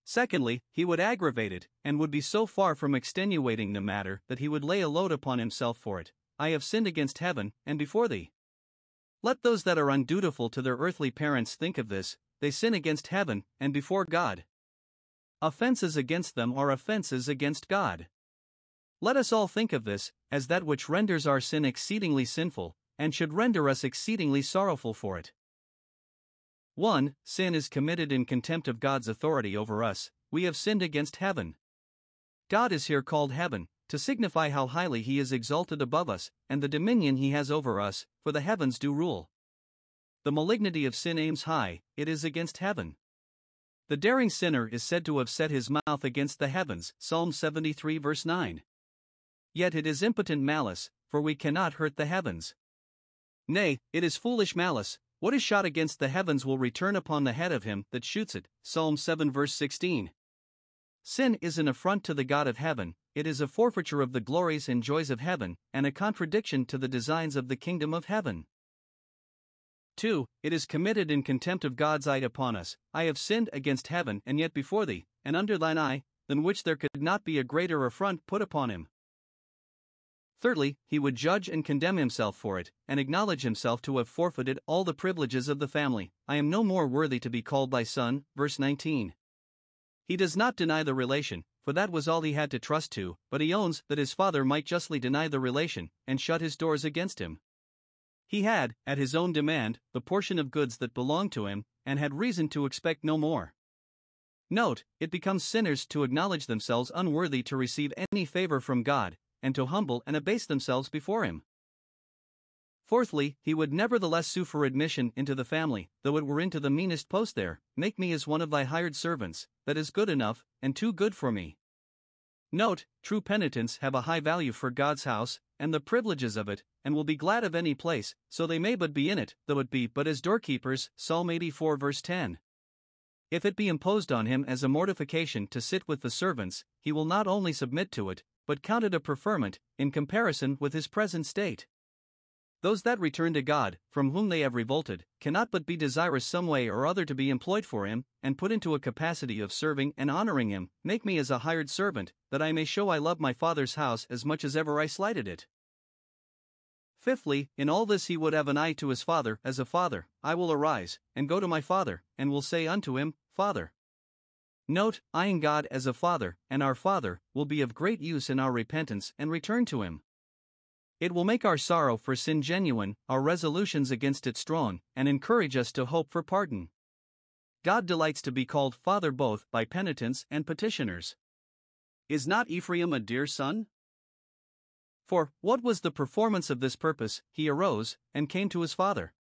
Secondly, he would aggravate it, and would be so far from extenuating the matter that he would lay a load upon himself for it. I have sinned against heaven, and before thee. Let those that are undutiful to their earthly parents think of this they sin against heaven, and before God. Offenses against them are offenses against God. Let us all think of this as that which renders our sin exceedingly sinful, and should render us exceedingly sorrowful for it. 1. Sin is committed in contempt of God's authority over us, we have sinned against heaven. God is here called heaven, to signify how highly he is exalted above us, and the dominion he has over us, for the heavens do rule. The malignity of sin aims high, it is against heaven. The daring sinner is said to have set his mouth against the heavens, Psalm 73, verse 9. Yet it is impotent malice, for we cannot hurt the heavens. Nay, it is foolish malice, what is shot against the heavens will return upon the head of him that shoots it. Psalm 7, verse 16. Sin is an affront to the God of heaven, it is a forfeiture of the glories and joys of heaven, and a contradiction to the designs of the kingdom of heaven. 2. It is committed in contempt of God's eye upon us. I have sinned against heaven and yet before thee, and under thine eye, than which there could not be a greater affront put upon him. Thirdly, he would judge and condemn himself for it, and acknowledge himself to have forfeited all the privileges of the family. I am no more worthy to be called thy son. Verse 19. He does not deny the relation, for that was all he had to trust to, but he owns that his father might justly deny the relation, and shut his doors against him. He had, at his own demand, the portion of goods that belonged to him, and had reason to expect no more. Note, it becomes sinners to acknowledge themselves unworthy to receive any favor from God, and to humble and abase themselves before him. Fourthly, he would nevertheless sue for admission into the family, though it were into the meanest post there. Make me as one of thy hired servants, that is good enough, and too good for me. Note, true penitents have a high value for God's house, and the privileges of it, and will be glad of any place, so they may but be in it, though it be but as doorkeepers. Psalm 84, verse 10. If it be imposed on him as a mortification to sit with the servants, he will not only submit to it, but count it a preferment, in comparison with his present state. Those that return to God, from whom they have revolted, cannot but be desirous some way or other to be employed for Him, and put into a capacity of serving and honoring Him. Make me as a hired servant, that I may show I love my Father's house as much as ever I slighted it. Fifthly, in all this he would have an eye to his father as a father. I will arise, and go to my father, and will say unto him, Father. Note, I eyeing God as a Father, and our Father, will be of great use in our repentance and return to Him. It will make our sorrow for sin genuine, our resolutions against it strong, and encourage us to hope for pardon. God delights to be called Father both by penitents and petitioners. Is not Ephraim a dear son? For, what was the performance of this purpose? He arose, and came to his father.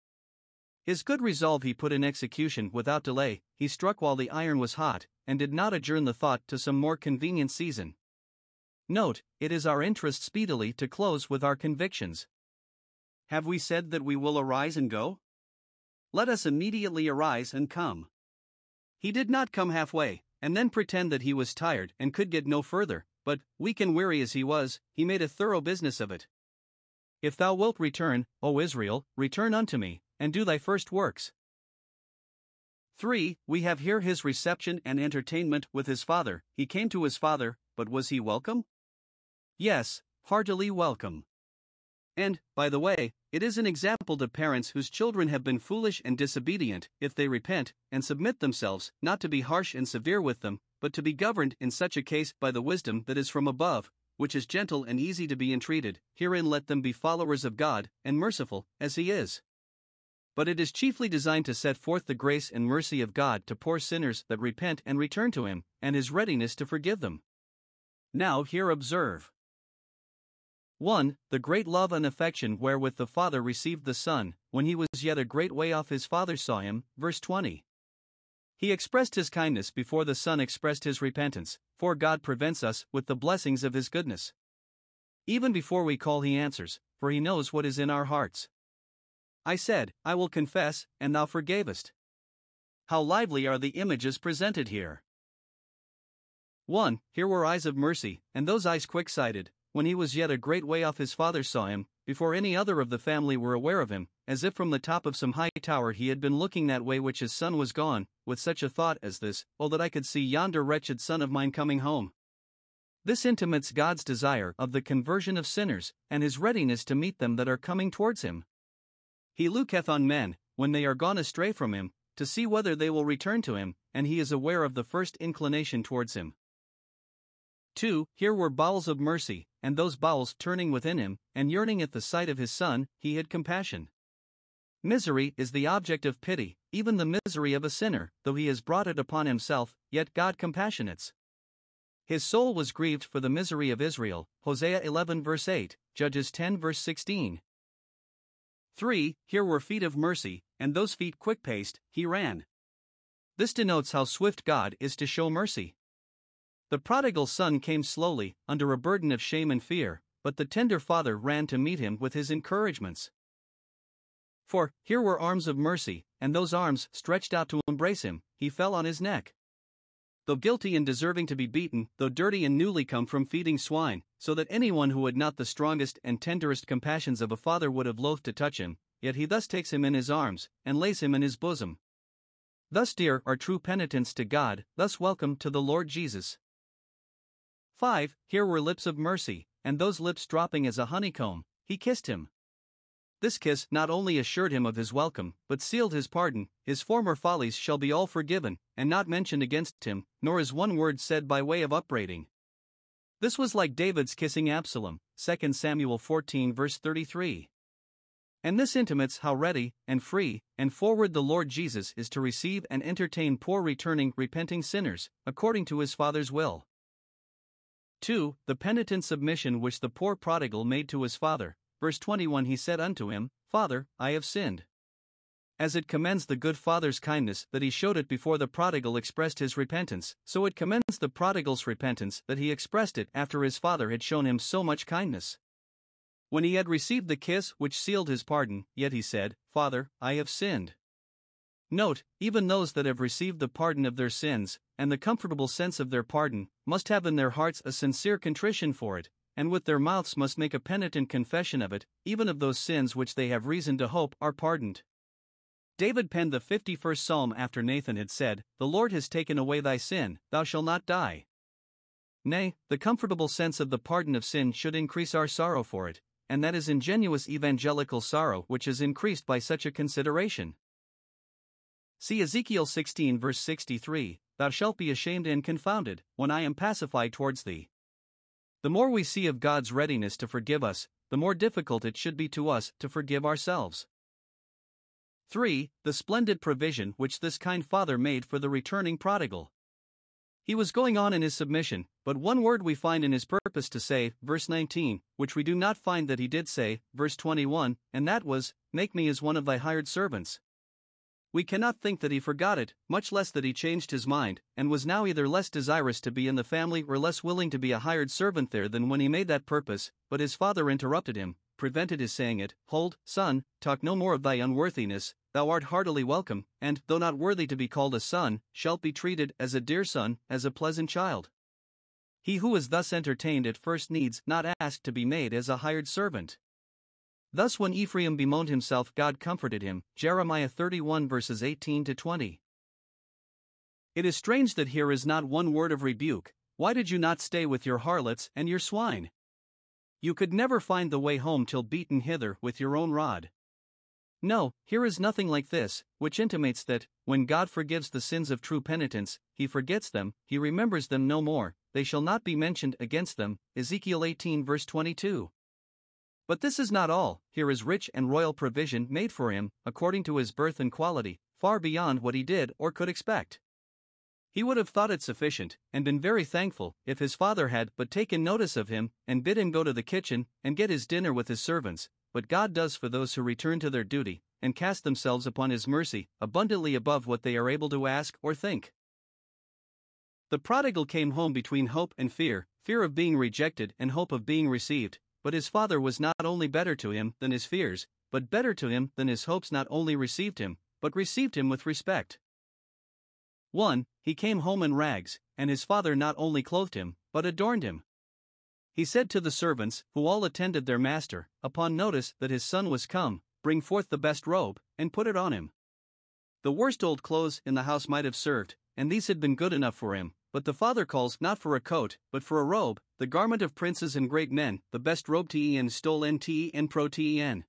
His good resolve he put in execution without delay, he struck while the iron was hot, and did not adjourn the thought to some more convenient season. Note, it is our interest speedily to close with our convictions. Have we said that we will arise and go? Let us immediately arise and come. He did not come halfway, and then pretend that he was tired and could get no further, but, weak and weary as he was, he made a thorough business of it. If thou wilt return, O Israel, return unto me, and do thy first works. 3. We have here his reception and entertainment with his father. He came to his father, but was he welcome? Yes, heartily welcome. And, by the way, it is an example to parents whose children have been foolish and disobedient, if they repent and submit themselves, not to be harsh and severe with them, but to be governed in such a case by the wisdom that is from above, which is gentle and easy to be entreated. Herein let them be followers of God, and merciful, as He is but it is chiefly designed to set forth the grace and mercy of God to poor sinners that repent and return to Him, and His readiness to forgive them. Now, here observe. 1. The great love and affection wherewith the Father received the Son, when he was yet a great way off his Father saw him, verse 20. He expressed his kindness before the Son expressed his repentance, for God prevents us with the blessings of his goodness. Even before we call, he answers, for he knows what is in our hearts. I said, I will confess, and thou forgavest. How lively are the images presented here! 1. Here were eyes of mercy, and those eyes quick sighted, when he was yet a great way off his father saw him, before any other of the family were aware of him, as if from the top of some high tower he had been looking that way which his son was gone, with such a thought as this, Oh that I could see yonder wretched son of mine coming home. This intimates God's desire of the conversion of sinners, and his readiness to meet them that are coming towards him. He looketh on men, when they are gone astray from him, to see whether they will return to him, and he is aware of the first inclination towards him. 2. Here were bowels of mercy, and those bowels turning within him, and yearning at the sight of his son, he had compassion. Misery is the object of pity, even the misery of a sinner, though he has brought it upon himself, yet God compassionates. His soul was grieved for the misery of Israel, Hosea 11 verse 8, Judges 10 verse 16. 3. Here were feet of mercy, and those feet quick paced, he ran. This denotes how swift God is to show mercy. The prodigal son came slowly, under a burden of shame and fear, but the tender father ran to meet him with his encouragements. For, here were arms of mercy, and those arms stretched out to embrace him, he fell on his neck. Though guilty and deserving to be beaten, though dirty and newly come from feeding swine, so that anyone who had not the strongest and tenderest compassions of a father would have loathed to touch him, yet he thus takes him in his arms, and lays him in his bosom. Thus dear are true penitents to God, thus welcome to the Lord Jesus. 5. Here were lips of mercy, and those lips dropping as a honeycomb, he kissed him. This kiss not only assured him of his welcome, but sealed his pardon, his former follies shall be all forgiven, and not mentioned against him, nor is one word said by way of upbraiding. This was like David's kissing Absalom, 2 Samuel 14 verse 33. And this intimates how ready, and free, and forward the Lord Jesus is to receive and entertain poor returning, repenting sinners, according to his Father's will. 2. The penitent submission which the poor prodigal made to his father. Verse 21 He said unto him, Father, I have sinned. As it commends the good father's kindness that he showed it before the prodigal expressed his repentance, so it commends the prodigal's repentance that he expressed it after his father had shown him so much kindness. When he had received the kiss which sealed his pardon, yet he said, Father, I have sinned. Note, even those that have received the pardon of their sins, and the comfortable sense of their pardon, must have in their hearts a sincere contrition for it, and with their mouths must make a penitent confession of it, even of those sins which they have reason to hope are pardoned. David penned the 51st Psalm after Nathan had said, The Lord has taken away thy sin, thou shalt not die. Nay, the comfortable sense of the pardon of sin should increase our sorrow for it, and that is ingenuous evangelical sorrow which is increased by such a consideration. See Ezekiel 16 verse 63 Thou shalt be ashamed and confounded, when I am pacified towards thee. The more we see of God's readiness to forgive us, the more difficult it should be to us to forgive ourselves. 3. The splendid provision which this kind father made for the returning prodigal. He was going on in his submission, but one word we find in his purpose to say, verse 19, which we do not find that he did say, verse 21, and that was, Make me as one of thy hired servants. We cannot think that he forgot it, much less that he changed his mind, and was now either less desirous to be in the family or less willing to be a hired servant there than when he made that purpose. But his father interrupted him, prevented his saying it Hold, son, talk no more of thy unworthiness, thou art heartily welcome, and, though not worthy to be called a son, shalt be treated as a dear son, as a pleasant child. He who is thus entertained at first needs not ask to be made as a hired servant. Thus, when Ephraim bemoaned himself, God comforted him. Jeremiah 31 verses 18 to 20. It is strange that here is not one word of rebuke. Why did you not stay with your harlots and your swine? You could never find the way home till beaten hither with your own rod. No, here is nothing like this, which intimates that, when God forgives the sins of true penitents, he forgets them, he remembers them no more, they shall not be mentioned against them. Ezekiel 18 verse 22. But this is not all, here is rich and royal provision made for him, according to his birth and quality, far beyond what he did or could expect. He would have thought it sufficient, and been very thankful, if his father had but taken notice of him, and bid him go to the kitchen, and get his dinner with his servants. But God does for those who return to their duty, and cast themselves upon his mercy, abundantly above what they are able to ask or think. The prodigal came home between hope and fear fear of being rejected and hope of being received. But his father was not only better to him than his fears, but better to him than his hopes not only received him, but received him with respect. 1. He came home in rags, and his father not only clothed him, but adorned him. He said to the servants, who all attended their master, upon notice that his son was come, Bring forth the best robe, and put it on him. The worst old clothes in the house might have served, and these had been good enough for him, but the father calls not for a coat, but for a robe, the garment of princes and great men, the best robe ten stole nte and pro ten.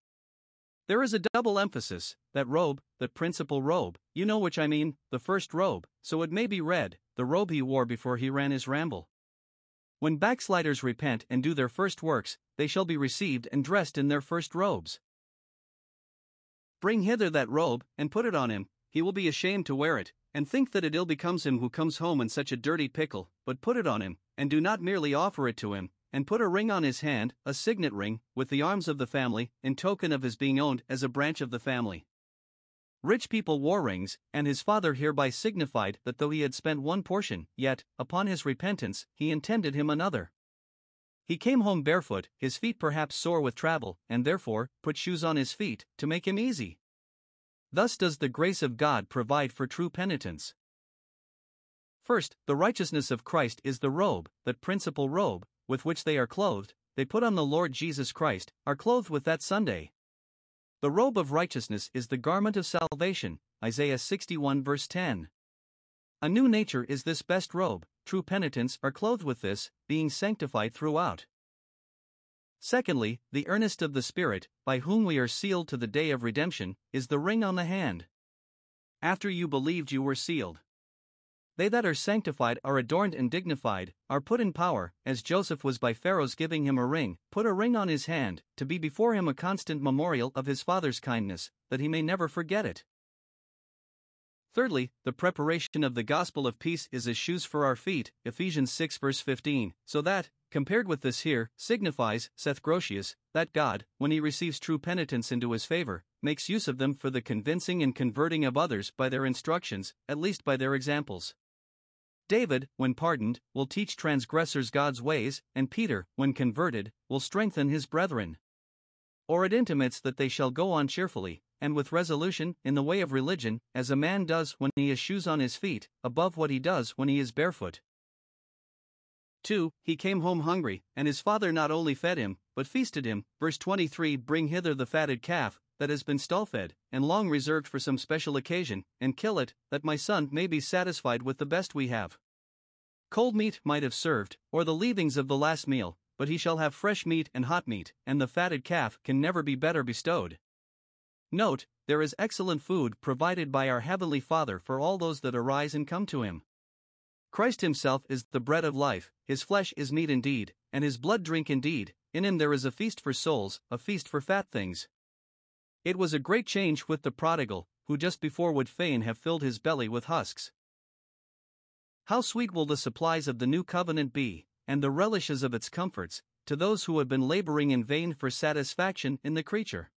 There is a double emphasis, that robe, that principal robe, you know which I mean, the first robe, so it may be read, the robe he wore before he ran his ramble. When backsliders repent and do their first works, they shall be received and dressed in their first robes. Bring hither that robe, and put it on him, he will be ashamed to wear it, and think that it ill becomes him who comes home in such a dirty pickle, but put it on him, and do not merely offer it to him, and put a ring on his hand, a signet ring, with the arms of the family, in token of his being owned as a branch of the family. Rich people wore rings, and his father hereby signified that though he had spent one portion, yet, upon his repentance, he intended him another. He came home barefoot, his feet perhaps sore with travel, and therefore put shoes on his feet, to make him easy. Thus does the grace of God provide for true penitence. First, the righteousness of Christ is the robe, that principal robe, with which they are clothed, they put on the Lord Jesus Christ, are clothed with that Sunday. The robe of righteousness is the garment of salvation, Isaiah 61 verse 10. A new nature is this best robe, true penitents are clothed with this, being sanctified throughout. Secondly, the earnest of the Spirit, by whom we are sealed to the day of redemption, is the ring on the hand. After you believed, you were sealed. They that are sanctified are adorned and dignified, are put in power, as Joseph was by Pharaoh's giving him a ring, put a ring on his hand, to be before him a constant memorial of his father's kindness, that he may never forget it. Thirdly, the preparation of the gospel of peace is as shoes for our feet, Ephesians 6 verse 15, so that, compared with this here, signifies, saith Grotius, that God, when he receives true penitents into his favor, makes use of them for the convincing and converting of others by their instructions, at least by their examples. David, when pardoned, will teach transgressors God's ways, and Peter, when converted, will strengthen his brethren. Or it intimates that they shall go on cheerfully, and with resolution, in the way of religion, as a man does when he has shoes on his feet, above what he does when he is barefoot. 2. He came home hungry, and his father not only fed him, but feasted him. Verse 23 Bring hither the fatted calf, that has been stall fed, and long reserved for some special occasion, and kill it, that my son may be satisfied with the best we have. Cold meat might have served, or the leavings of the last meal, but he shall have fresh meat and hot meat, and the fatted calf can never be better bestowed. Note, there is excellent food provided by our Heavenly Father for all those that arise and come to Him. Christ Himself is the bread of life, His flesh is meat indeed, and His blood drink indeed, in Him there is a feast for souls, a feast for fat things. It was a great change with the prodigal, who just before would fain have filled his belly with husks. How sweet will the supplies of the new covenant be, and the relishes of its comforts, to those who have been laboring in vain for satisfaction in the creature.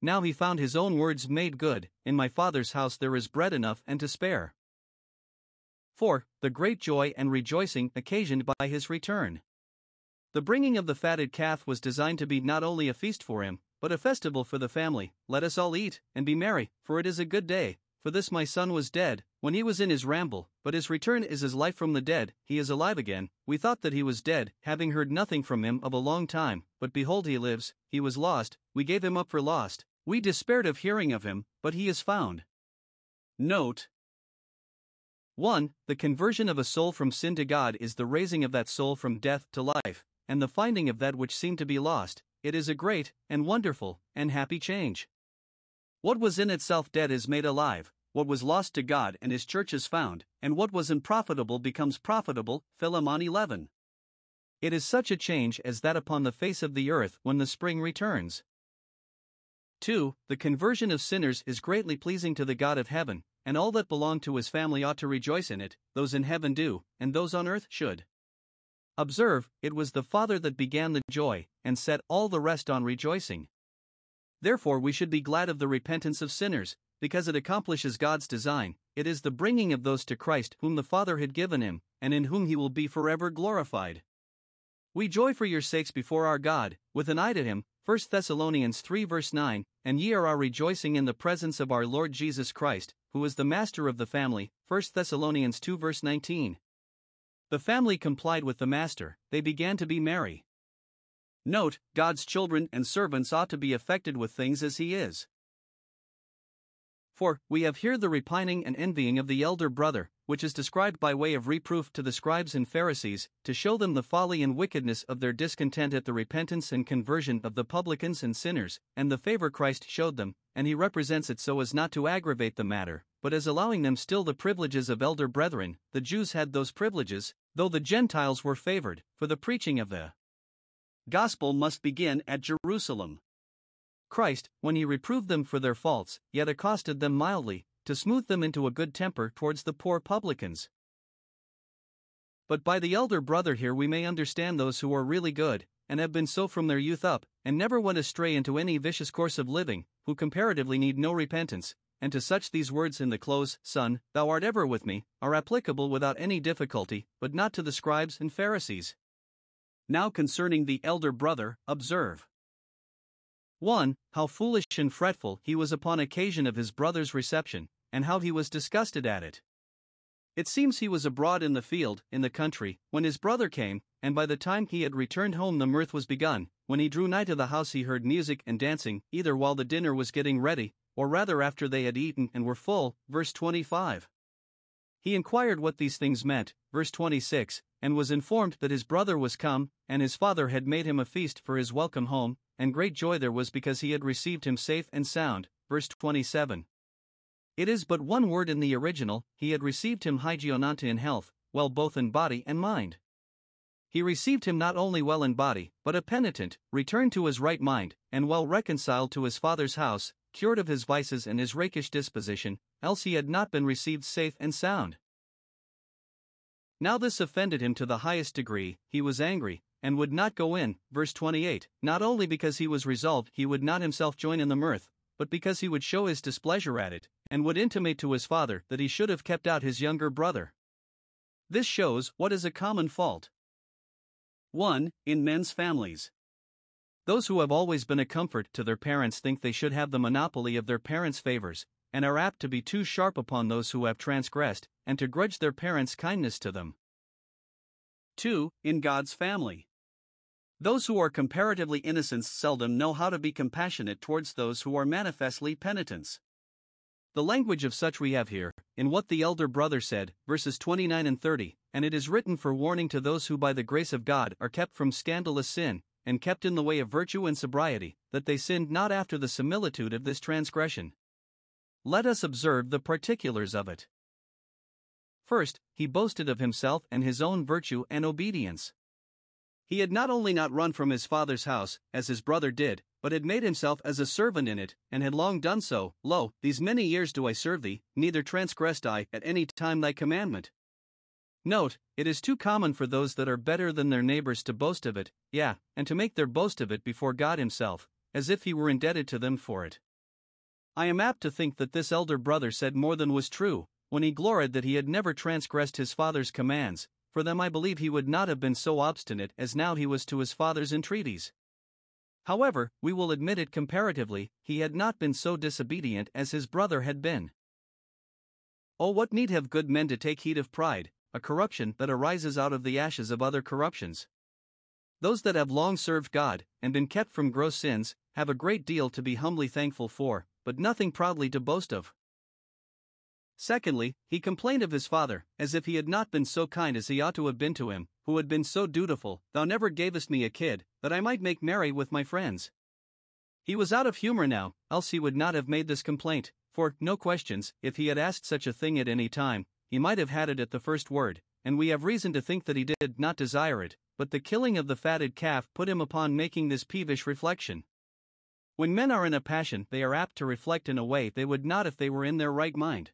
Now he found his own words made good In my Father's house there is bread enough and to spare. 4. The great joy and rejoicing occasioned by his return. The bringing of the fatted calf was designed to be not only a feast for him, but a festival for the family. Let us all eat and be merry, for it is a good day. For this my son was dead, when he was in his ramble, but his return is as life from the dead, he is alive again. We thought that he was dead, having heard nothing from him of a long time, but behold, he lives, he was lost, we gave him up for lost. We despaired of hearing of him, but he is found. Note 1. The conversion of a soul from sin to God is the raising of that soul from death to life, and the finding of that which seemed to be lost. It is a great, and wonderful, and happy change. What was in itself dead is made alive, what was lost to God and His church is found, and what was unprofitable becomes profitable. Philemon 11. It is such a change as that upon the face of the earth when the spring returns. 2. The conversion of sinners is greatly pleasing to the God of heaven, and all that belong to his family ought to rejoice in it, those in heaven do, and those on earth should. Observe, it was the Father that began the joy, and set all the rest on rejoicing. Therefore, we should be glad of the repentance of sinners, because it accomplishes God's design, it is the bringing of those to Christ whom the Father had given him, and in whom he will be forever glorified. We joy for your sakes before our God, with an eye to him, 1 Thessalonians 3 verse 9, and ye are our rejoicing in the presence of our Lord Jesus Christ, who is the master of the family, 1 Thessalonians 2 verse 19. The family complied with the master, they began to be merry. Note, God's children and servants ought to be affected with things as he is. For, we have here the repining and envying of the elder brother, which is described by way of reproof to the scribes and Pharisees, to show them the folly and wickedness of their discontent at the repentance and conversion of the publicans and sinners, and the favor Christ showed them, and he represents it so as not to aggravate the matter, but as allowing them still the privileges of elder brethren. The Jews had those privileges, though the Gentiles were favored, for the preaching of the gospel must begin at Jerusalem. Christ, when he reproved them for their faults, yet accosted them mildly, to smooth them into a good temper towards the poor publicans. But by the elder brother here we may understand those who are really good, and have been so from their youth up, and never went astray into any vicious course of living, who comparatively need no repentance, and to such these words in the close, Son, thou art ever with me, are applicable without any difficulty, but not to the scribes and Pharisees. Now concerning the elder brother, observe. 1. How foolish and fretful he was upon occasion of his brother's reception, and how he was disgusted at it. It seems he was abroad in the field, in the country, when his brother came, and by the time he had returned home the mirth was begun. When he drew nigh to the house, he heard music and dancing, either while the dinner was getting ready, or rather after they had eaten and were full. Verse 25. He inquired what these things meant, verse 26, and was informed that his brother was come, and his father had made him a feast for his welcome home, and great joy there was because he had received him safe and sound. Verse 27. It is but one word in the original, he had received him hygiainonta in health, well both in body and mind. He received him not only well in body, but a penitent, returned to his right mind, and well reconciled to his father's house, cured of his vices and his rakish disposition, else he had not been received safe and sound. Now this offended him to the highest degree, he was angry, and would not go in. Verse 28 Not only because he was resolved he would not himself join in the mirth, but because he would show his displeasure at it, and would intimate to his father that he should have kept out his younger brother. This shows what is a common fault. 1. In men's families. Those who have always been a comfort to their parents think they should have the monopoly of their parents' favors, and are apt to be too sharp upon those who have transgressed, and to grudge their parents' kindness to them. 2. In God's family. Those who are comparatively innocent seldom know how to be compassionate towards those who are manifestly penitents. The language of such we have here, in what the elder brother said, verses 29 and 30, and it is written for warning to those who by the grace of God are kept from scandalous sin, and kept in the way of virtue and sobriety, that they sinned not after the similitude of this transgression. Let us observe the particulars of it. First, he boasted of himself and his own virtue and obedience. He had not only not run from his father's house, as his brother did, but had made himself as a servant in it, and had long done so. Lo, these many years do I serve thee, neither transgressed I at any time thy commandment. Note, it is too common for those that are better than their neighbors to boast of it, yea, and to make their boast of it before God Himself, as if He were indebted to them for it. I am apt to think that this elder brother said more than was true, when he gloried that he had never transgressed his father's commands, for them I believe he would not have been so obstinate as now he was to his father's entreaties. However, we will admit it comparatively, he had not been so disobedient as his brother had been. Oh, what need have good men to take heed of pride, a corruption that arises out of the ashes of other corruptions? Those that have long served God, and been kept from gross sins, have a great deal to be humbly thankful for, but nothing proudly to boast of. Secondly, he complained of his father, as if he had not been so kind as he ought to have been to him, who had been so dutiful, Thou never gavest me a kid, that I might make merry with my friends. He was out of humor now, else he would not have made this complaint, for, no questions, if he had asked such a thing at any time, he might have had it at the first word, and we have reason to think that he did not desire it, but the killing of the fatted calf put him upon making this peevish reflection. When men are in a passion, they are apt to reflect in a way they would not if they were in their right mind.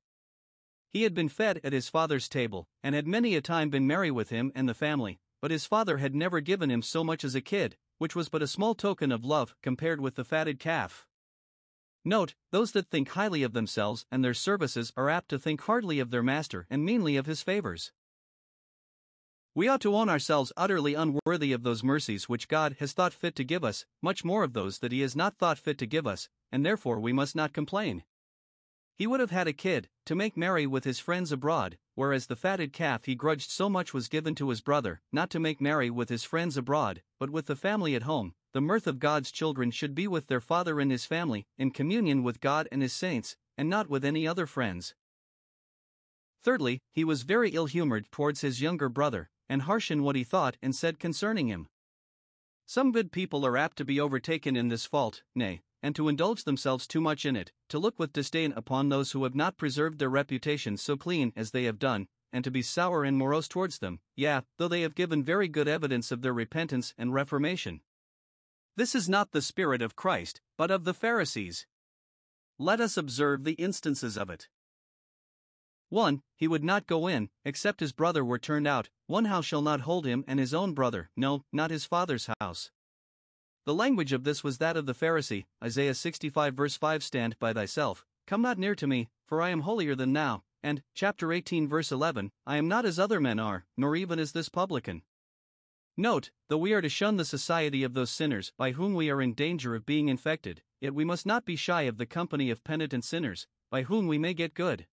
He had been fed at his father's table, and had many a time been merry with him and the family, but his father had never given him so much as a kid, which was but a small token of love compared with the fatted calf. Note, those that think highly of themselves and their services are apt to think hardly of their master and meanly of his favors. We ought to own ourselves utterly unworthy of those mercies which God has thought fit to give us, much more of those that He has not thought fit to give us, and therefore we must not complain. He would have had a kid, to make merry with his friends abroad, whereas the fatted calf he grudged so much was given to his brother, not to make merry with his friends abroad, but with the family at home. The mirth of God's children should be with their father and his family, in communion with God and his saints, and not with any other friends. Thirdly, he was very ill humored towards his younger brother, and harsh in what he thought and said concerning him. Some good people are apt to be overtaken in this fault, nay, and to indulge themselves too much in it, to look with disdain upon those who have not preserved their reputations so clean as they have done, and to be sour and morose towards them, yea, though they have given very good evidence of their repentance and reformation. This is not the spirit of Christ, but of the Pharisees. Let us observe the instances of it. 1. He would not go in, except his brother were turned out, one house shall not hold him and his own brother, no, not his father's house. The language of this was that of the Pharisee, Isaiah 65 verse 5 Stand by thyself, come not near to me, for I am holier than thou, and, chapter 18 verse 11, I am not as other men are, nor even as this publican. Note, though we are to shun the society of those sinners by whom we are in danger of being infected, yet we must not be shy of the company of penitent sinners, by whom we may get good.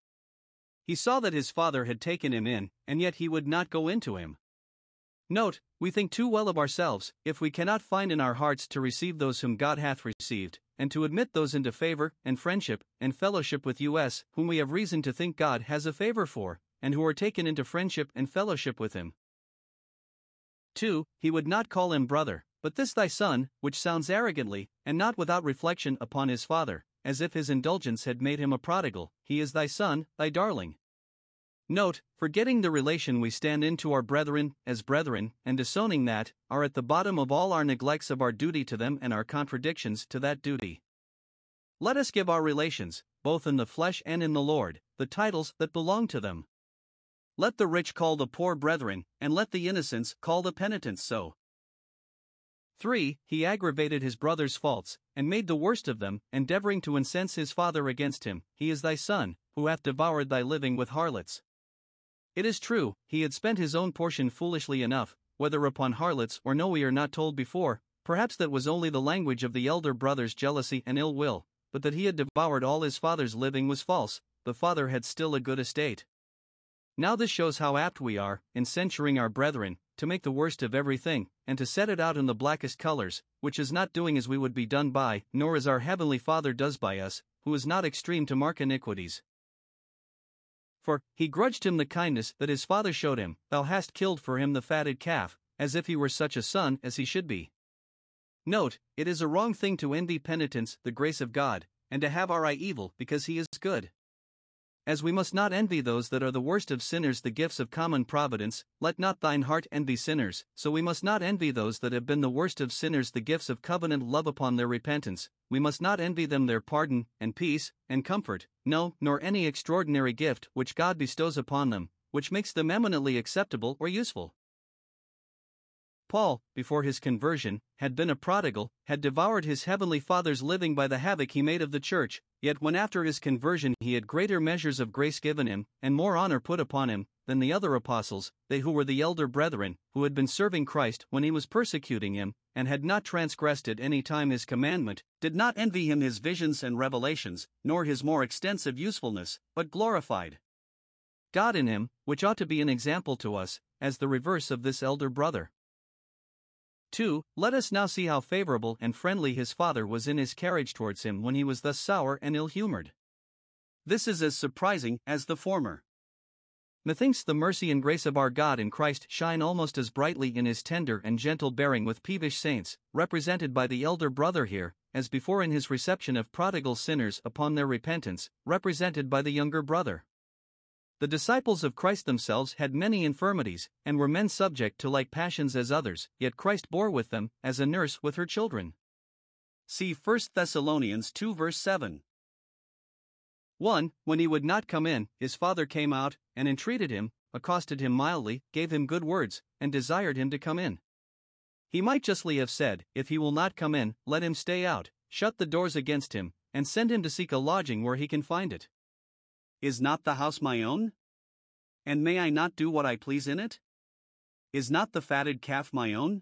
He saw that his father had taken him in, and yet he would not go into him. Note, we think too well of ourselves, if we cannot find in our hearts to receive those whom God hath received, and to admit those into favor, and friendship, and fellowship with us, whom we have reason to think God has a favor for, and who are taken into friendship and fellowship with him. 2. He would not call him brother, but this thy son, which sounds arrogantly, and not without reflection upon his father, as if his indulgence had made him a prodigal, he is thy son, thy darling. Note, forgetting the relation we stand in to our brethren, as brethren, and disowning that, are at the bottom of all our neglects of our duty to them and our contradictions to that duty. Let us give our relations, both in the flesh and in the Lord, the titles that belong to them. Let the rich call the poor brethren, and let the innocents call the penitents so. 3. He aggravated his brother's faults, and made the worst of them, endeavoring to incense his father against him. He is thy son, who hath devoured thy living with harlots. It is true, he had spent his own portion foolishly enough, whether upon harlots or no, we are not told before, perhaps that was only the language of the elder brother's jealousy and ill will, but that he had devoured all his father's living was false, the father had still a good estate. Now, this shows how apt we are, in censuring our brethren, to make the worst of everything, and to set it out in the blackest colors, which is not doing as we would be done by, nor as our Heavenly Father does by us, who is not extreme to mark iniquities. For, he grudged him the kindness that his father showed him, thou hast killed for him the fatted calf, as if he were such a son as he should be. Note, it is a wrong thing to envy penitence the grace of God, and to have our eye evil because he is good. As we must not envy those that are the worst of sinners the gifts of common providence, let not thine heart envy sinners, so we must not envy those that have been the worst of sinners the gifts of covenant love upon their repentance, we must not envy them their pardon, and peace, and comfort, no, nor any extraordinary gift which God bestows upon them, which makes them eminently acceptable or useful. Paul, before his conversion, had been a prodigal, had devoured his heavenly Father's living by the havoc he made of the church, yet when after his conversion he had greater measures of grace given him, and more honor put upon him, than the other apostles, they who were the elder brethren, who had been serving Christ when he was persecuting him, and had not transgressed at any time his commandment, did not envy him his visions and revelations, nor his more extensive usefulness, but glorified God in him, which ought to be an example to us, as the reverse of this elder brother. 2. Let us now see how favorable and friendly his father was in his carriage towards him when he was thus sour and ill humored. This is as surprising as the former. Methinks the mercy and grace of our God in Christ shine almost as brightly in his tender and gentle bearing with peevish saints, represented by the elder brother here, as before in his reception of prodigal sinners upon their repentance, represented by the younger brother. The disciples of Christ themselves had many infirmities, and were men subject to like passions as others, yet Christ bore with them, as a nurse with her children. See 1 Thessalonians 2 verse 7. 1. When he would not come in, his father came out, and entreated him, accosted him mildly, gave him good words, and desired him to come in. He might justly have said, If he will not come in, let him stay out, shut the doors against him, and send him to seek a lodging where he can find it. Is not the house my own? And may I not do what I please in it? Is not the fatted calf my own?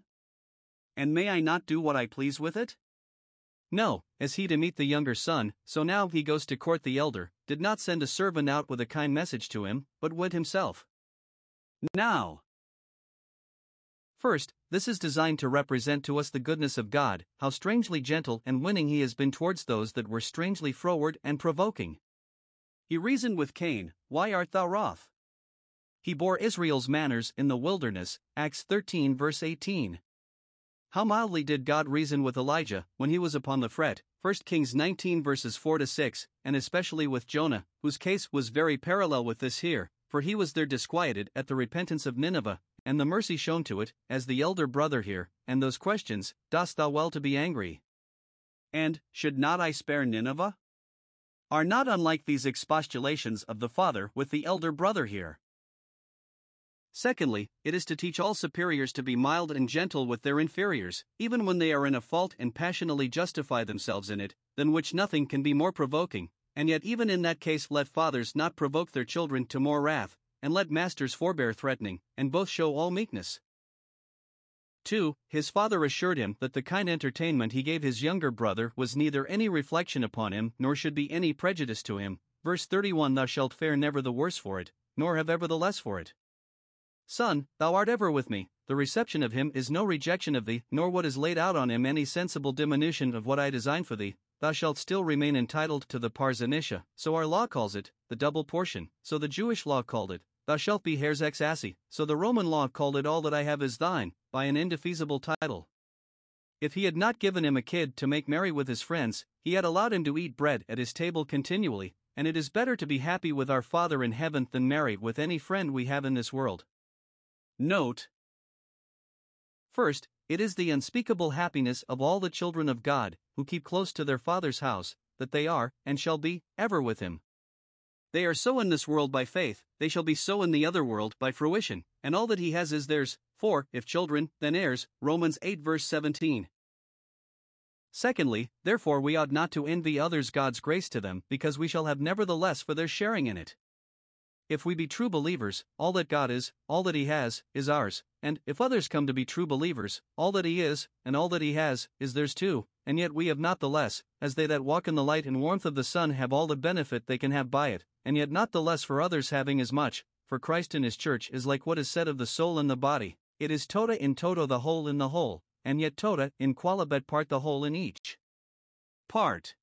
And may I not do what I please with it? No, as he to meet the younger son, so now he goes to court the elder, did not send a servant out with a kind message to him, but went himself. Now, First, this is designed to represent to us the goodness of God, how strangely gentle and winning He has been towards those that were strangely froward and provoking. He reasoned with Cain, Why art thou wroth? He bore Israel's manners in the wilderness, Acts 13 verse 18. How mildly did God reason with Elijah when he was upon the fret, 1 Kings 19 verses 4 to 6, and especially with Jonah, whose case was very parallel with this here, for he was there disquieted at the repentance of Nineveh, and the mercy shown to it, as the elder brother here, and those questions, Dost thou well to be angry? And, Should not I spare Nineveh? Are not unlike these expostulations of the father with the elder brother here. Secondly, it is to teach all superiors to be mild and gentle with their inferiors, even when they are in a fault and passionately justify themselves in it, than which nothing can be more provoking, and yet even in that case let fathers not provoke their children to more wrath, and let masters forbear threatening, and both show all meekness. 2. His father assured him that the kind entertainment he gave his younger brother was neither any reflection upon him nor should be any prejudice to him. Verse 31 Thou shalt fare never the worse for it, nor have ever the less for it. Son, thou art ever with me, the reception of him is no rejection of thee, nor what is laid out on him any sensible diminution of what I design for thee. Thou shalt still remain entitled to the parzanisha, so our law calls it, the double portion, so the Jewish law called it. Thou shalt be heirs ex asse, so the Roman law called it all that I have is thine, by an indefeasible title. If he had not given him a kid to make merry with his friends, he had allowed him to eat bread at his table continually, and it is better to be happy with our Father in heaven than merry with any friend we have in this world. Note First, it is the unspeakable happiness of all the children of God, who keep close to their Father's house, that they are, and shall be, ever with Him. They are so in this world by faith, they shall be so in the other world by fruition, and all that He has is theirs, for, if children, then heirs. Romans 8 verse 17. Secondly, therefore we ought not to envy others God's grace to them, because we shall have nevertheless for their sharing in it. If we be true believers, all that God is, all that He has, is ours, and, if others come to be true believers, all that He is, and all that He has, is theirs too, and yet we have not the less, as they that walk in the light and warmth of the sun have all the benefit they can have by it, and yet not the less for others having as much, for Christ in His church is like what is said of the soul and the body, it is tota in toto the whole in the whole, and yet tota in qualibet part the whole in each part.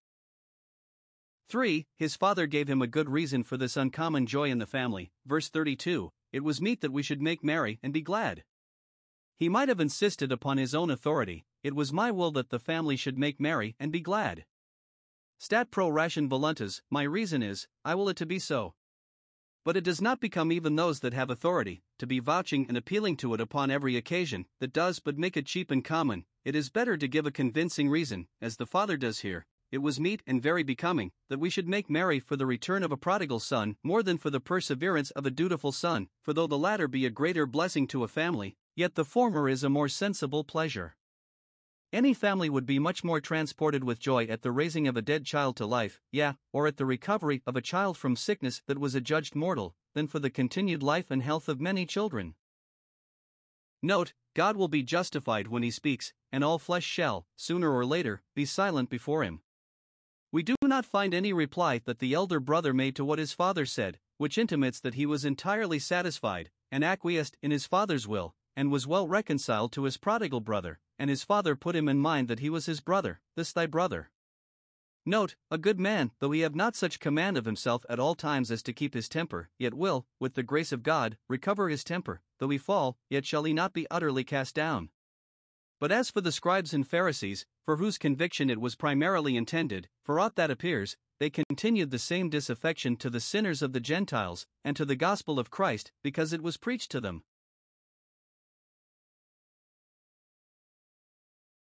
3. His father gave him a good reason for this uncommon joy in the family. Verse 32 It was meet that we should make merry and be glad. He might have insisted upon his own authority, it was my will that the family should make merry and be glad. Stat pro ration voluntas, my reason is, I will it to be so. But it does not become even those that have authority, to be vouching and appealing to it upon every occasion, that does but make it cheap and common. It is better to give a convincing reason, as the Father does here, it was meet and very becoming that we should make merry for the return of a prodigal son more than for the perseverance of a dutiful son, for though the latter be a greater blessing to a family, yet the former is a more sensible pleasure. Any family would be much more transported with joy at the raising of a dead child to life, yeah, or at the recovery of a child from sickness that was adjudged mortal, than for the continued life and health of many children. Note, God will be justified when he speaks, and all flesh shall, sooner or later, be silent before him. We do not find any reply that the elder brother made to what his father said, which intimates that he was entirely satisfied, and acquiesced in his father's will, and was well reconciled to his prodigal brother, and his father put him in mind that he was his brother, this thy brother. Note, a good man, though he have not such command of himself at all times as to keep his temper, yet will, with the grace of God, recover his temper, though he fall, yet shall he not be utterly cast down. But as for the scribes and Pharisees, for whose conviction it was primarily intended, for aught that appears, they continued the same disaffection to the sinners of the Gentiles, and to the gospel of Christ, because it was preached to them.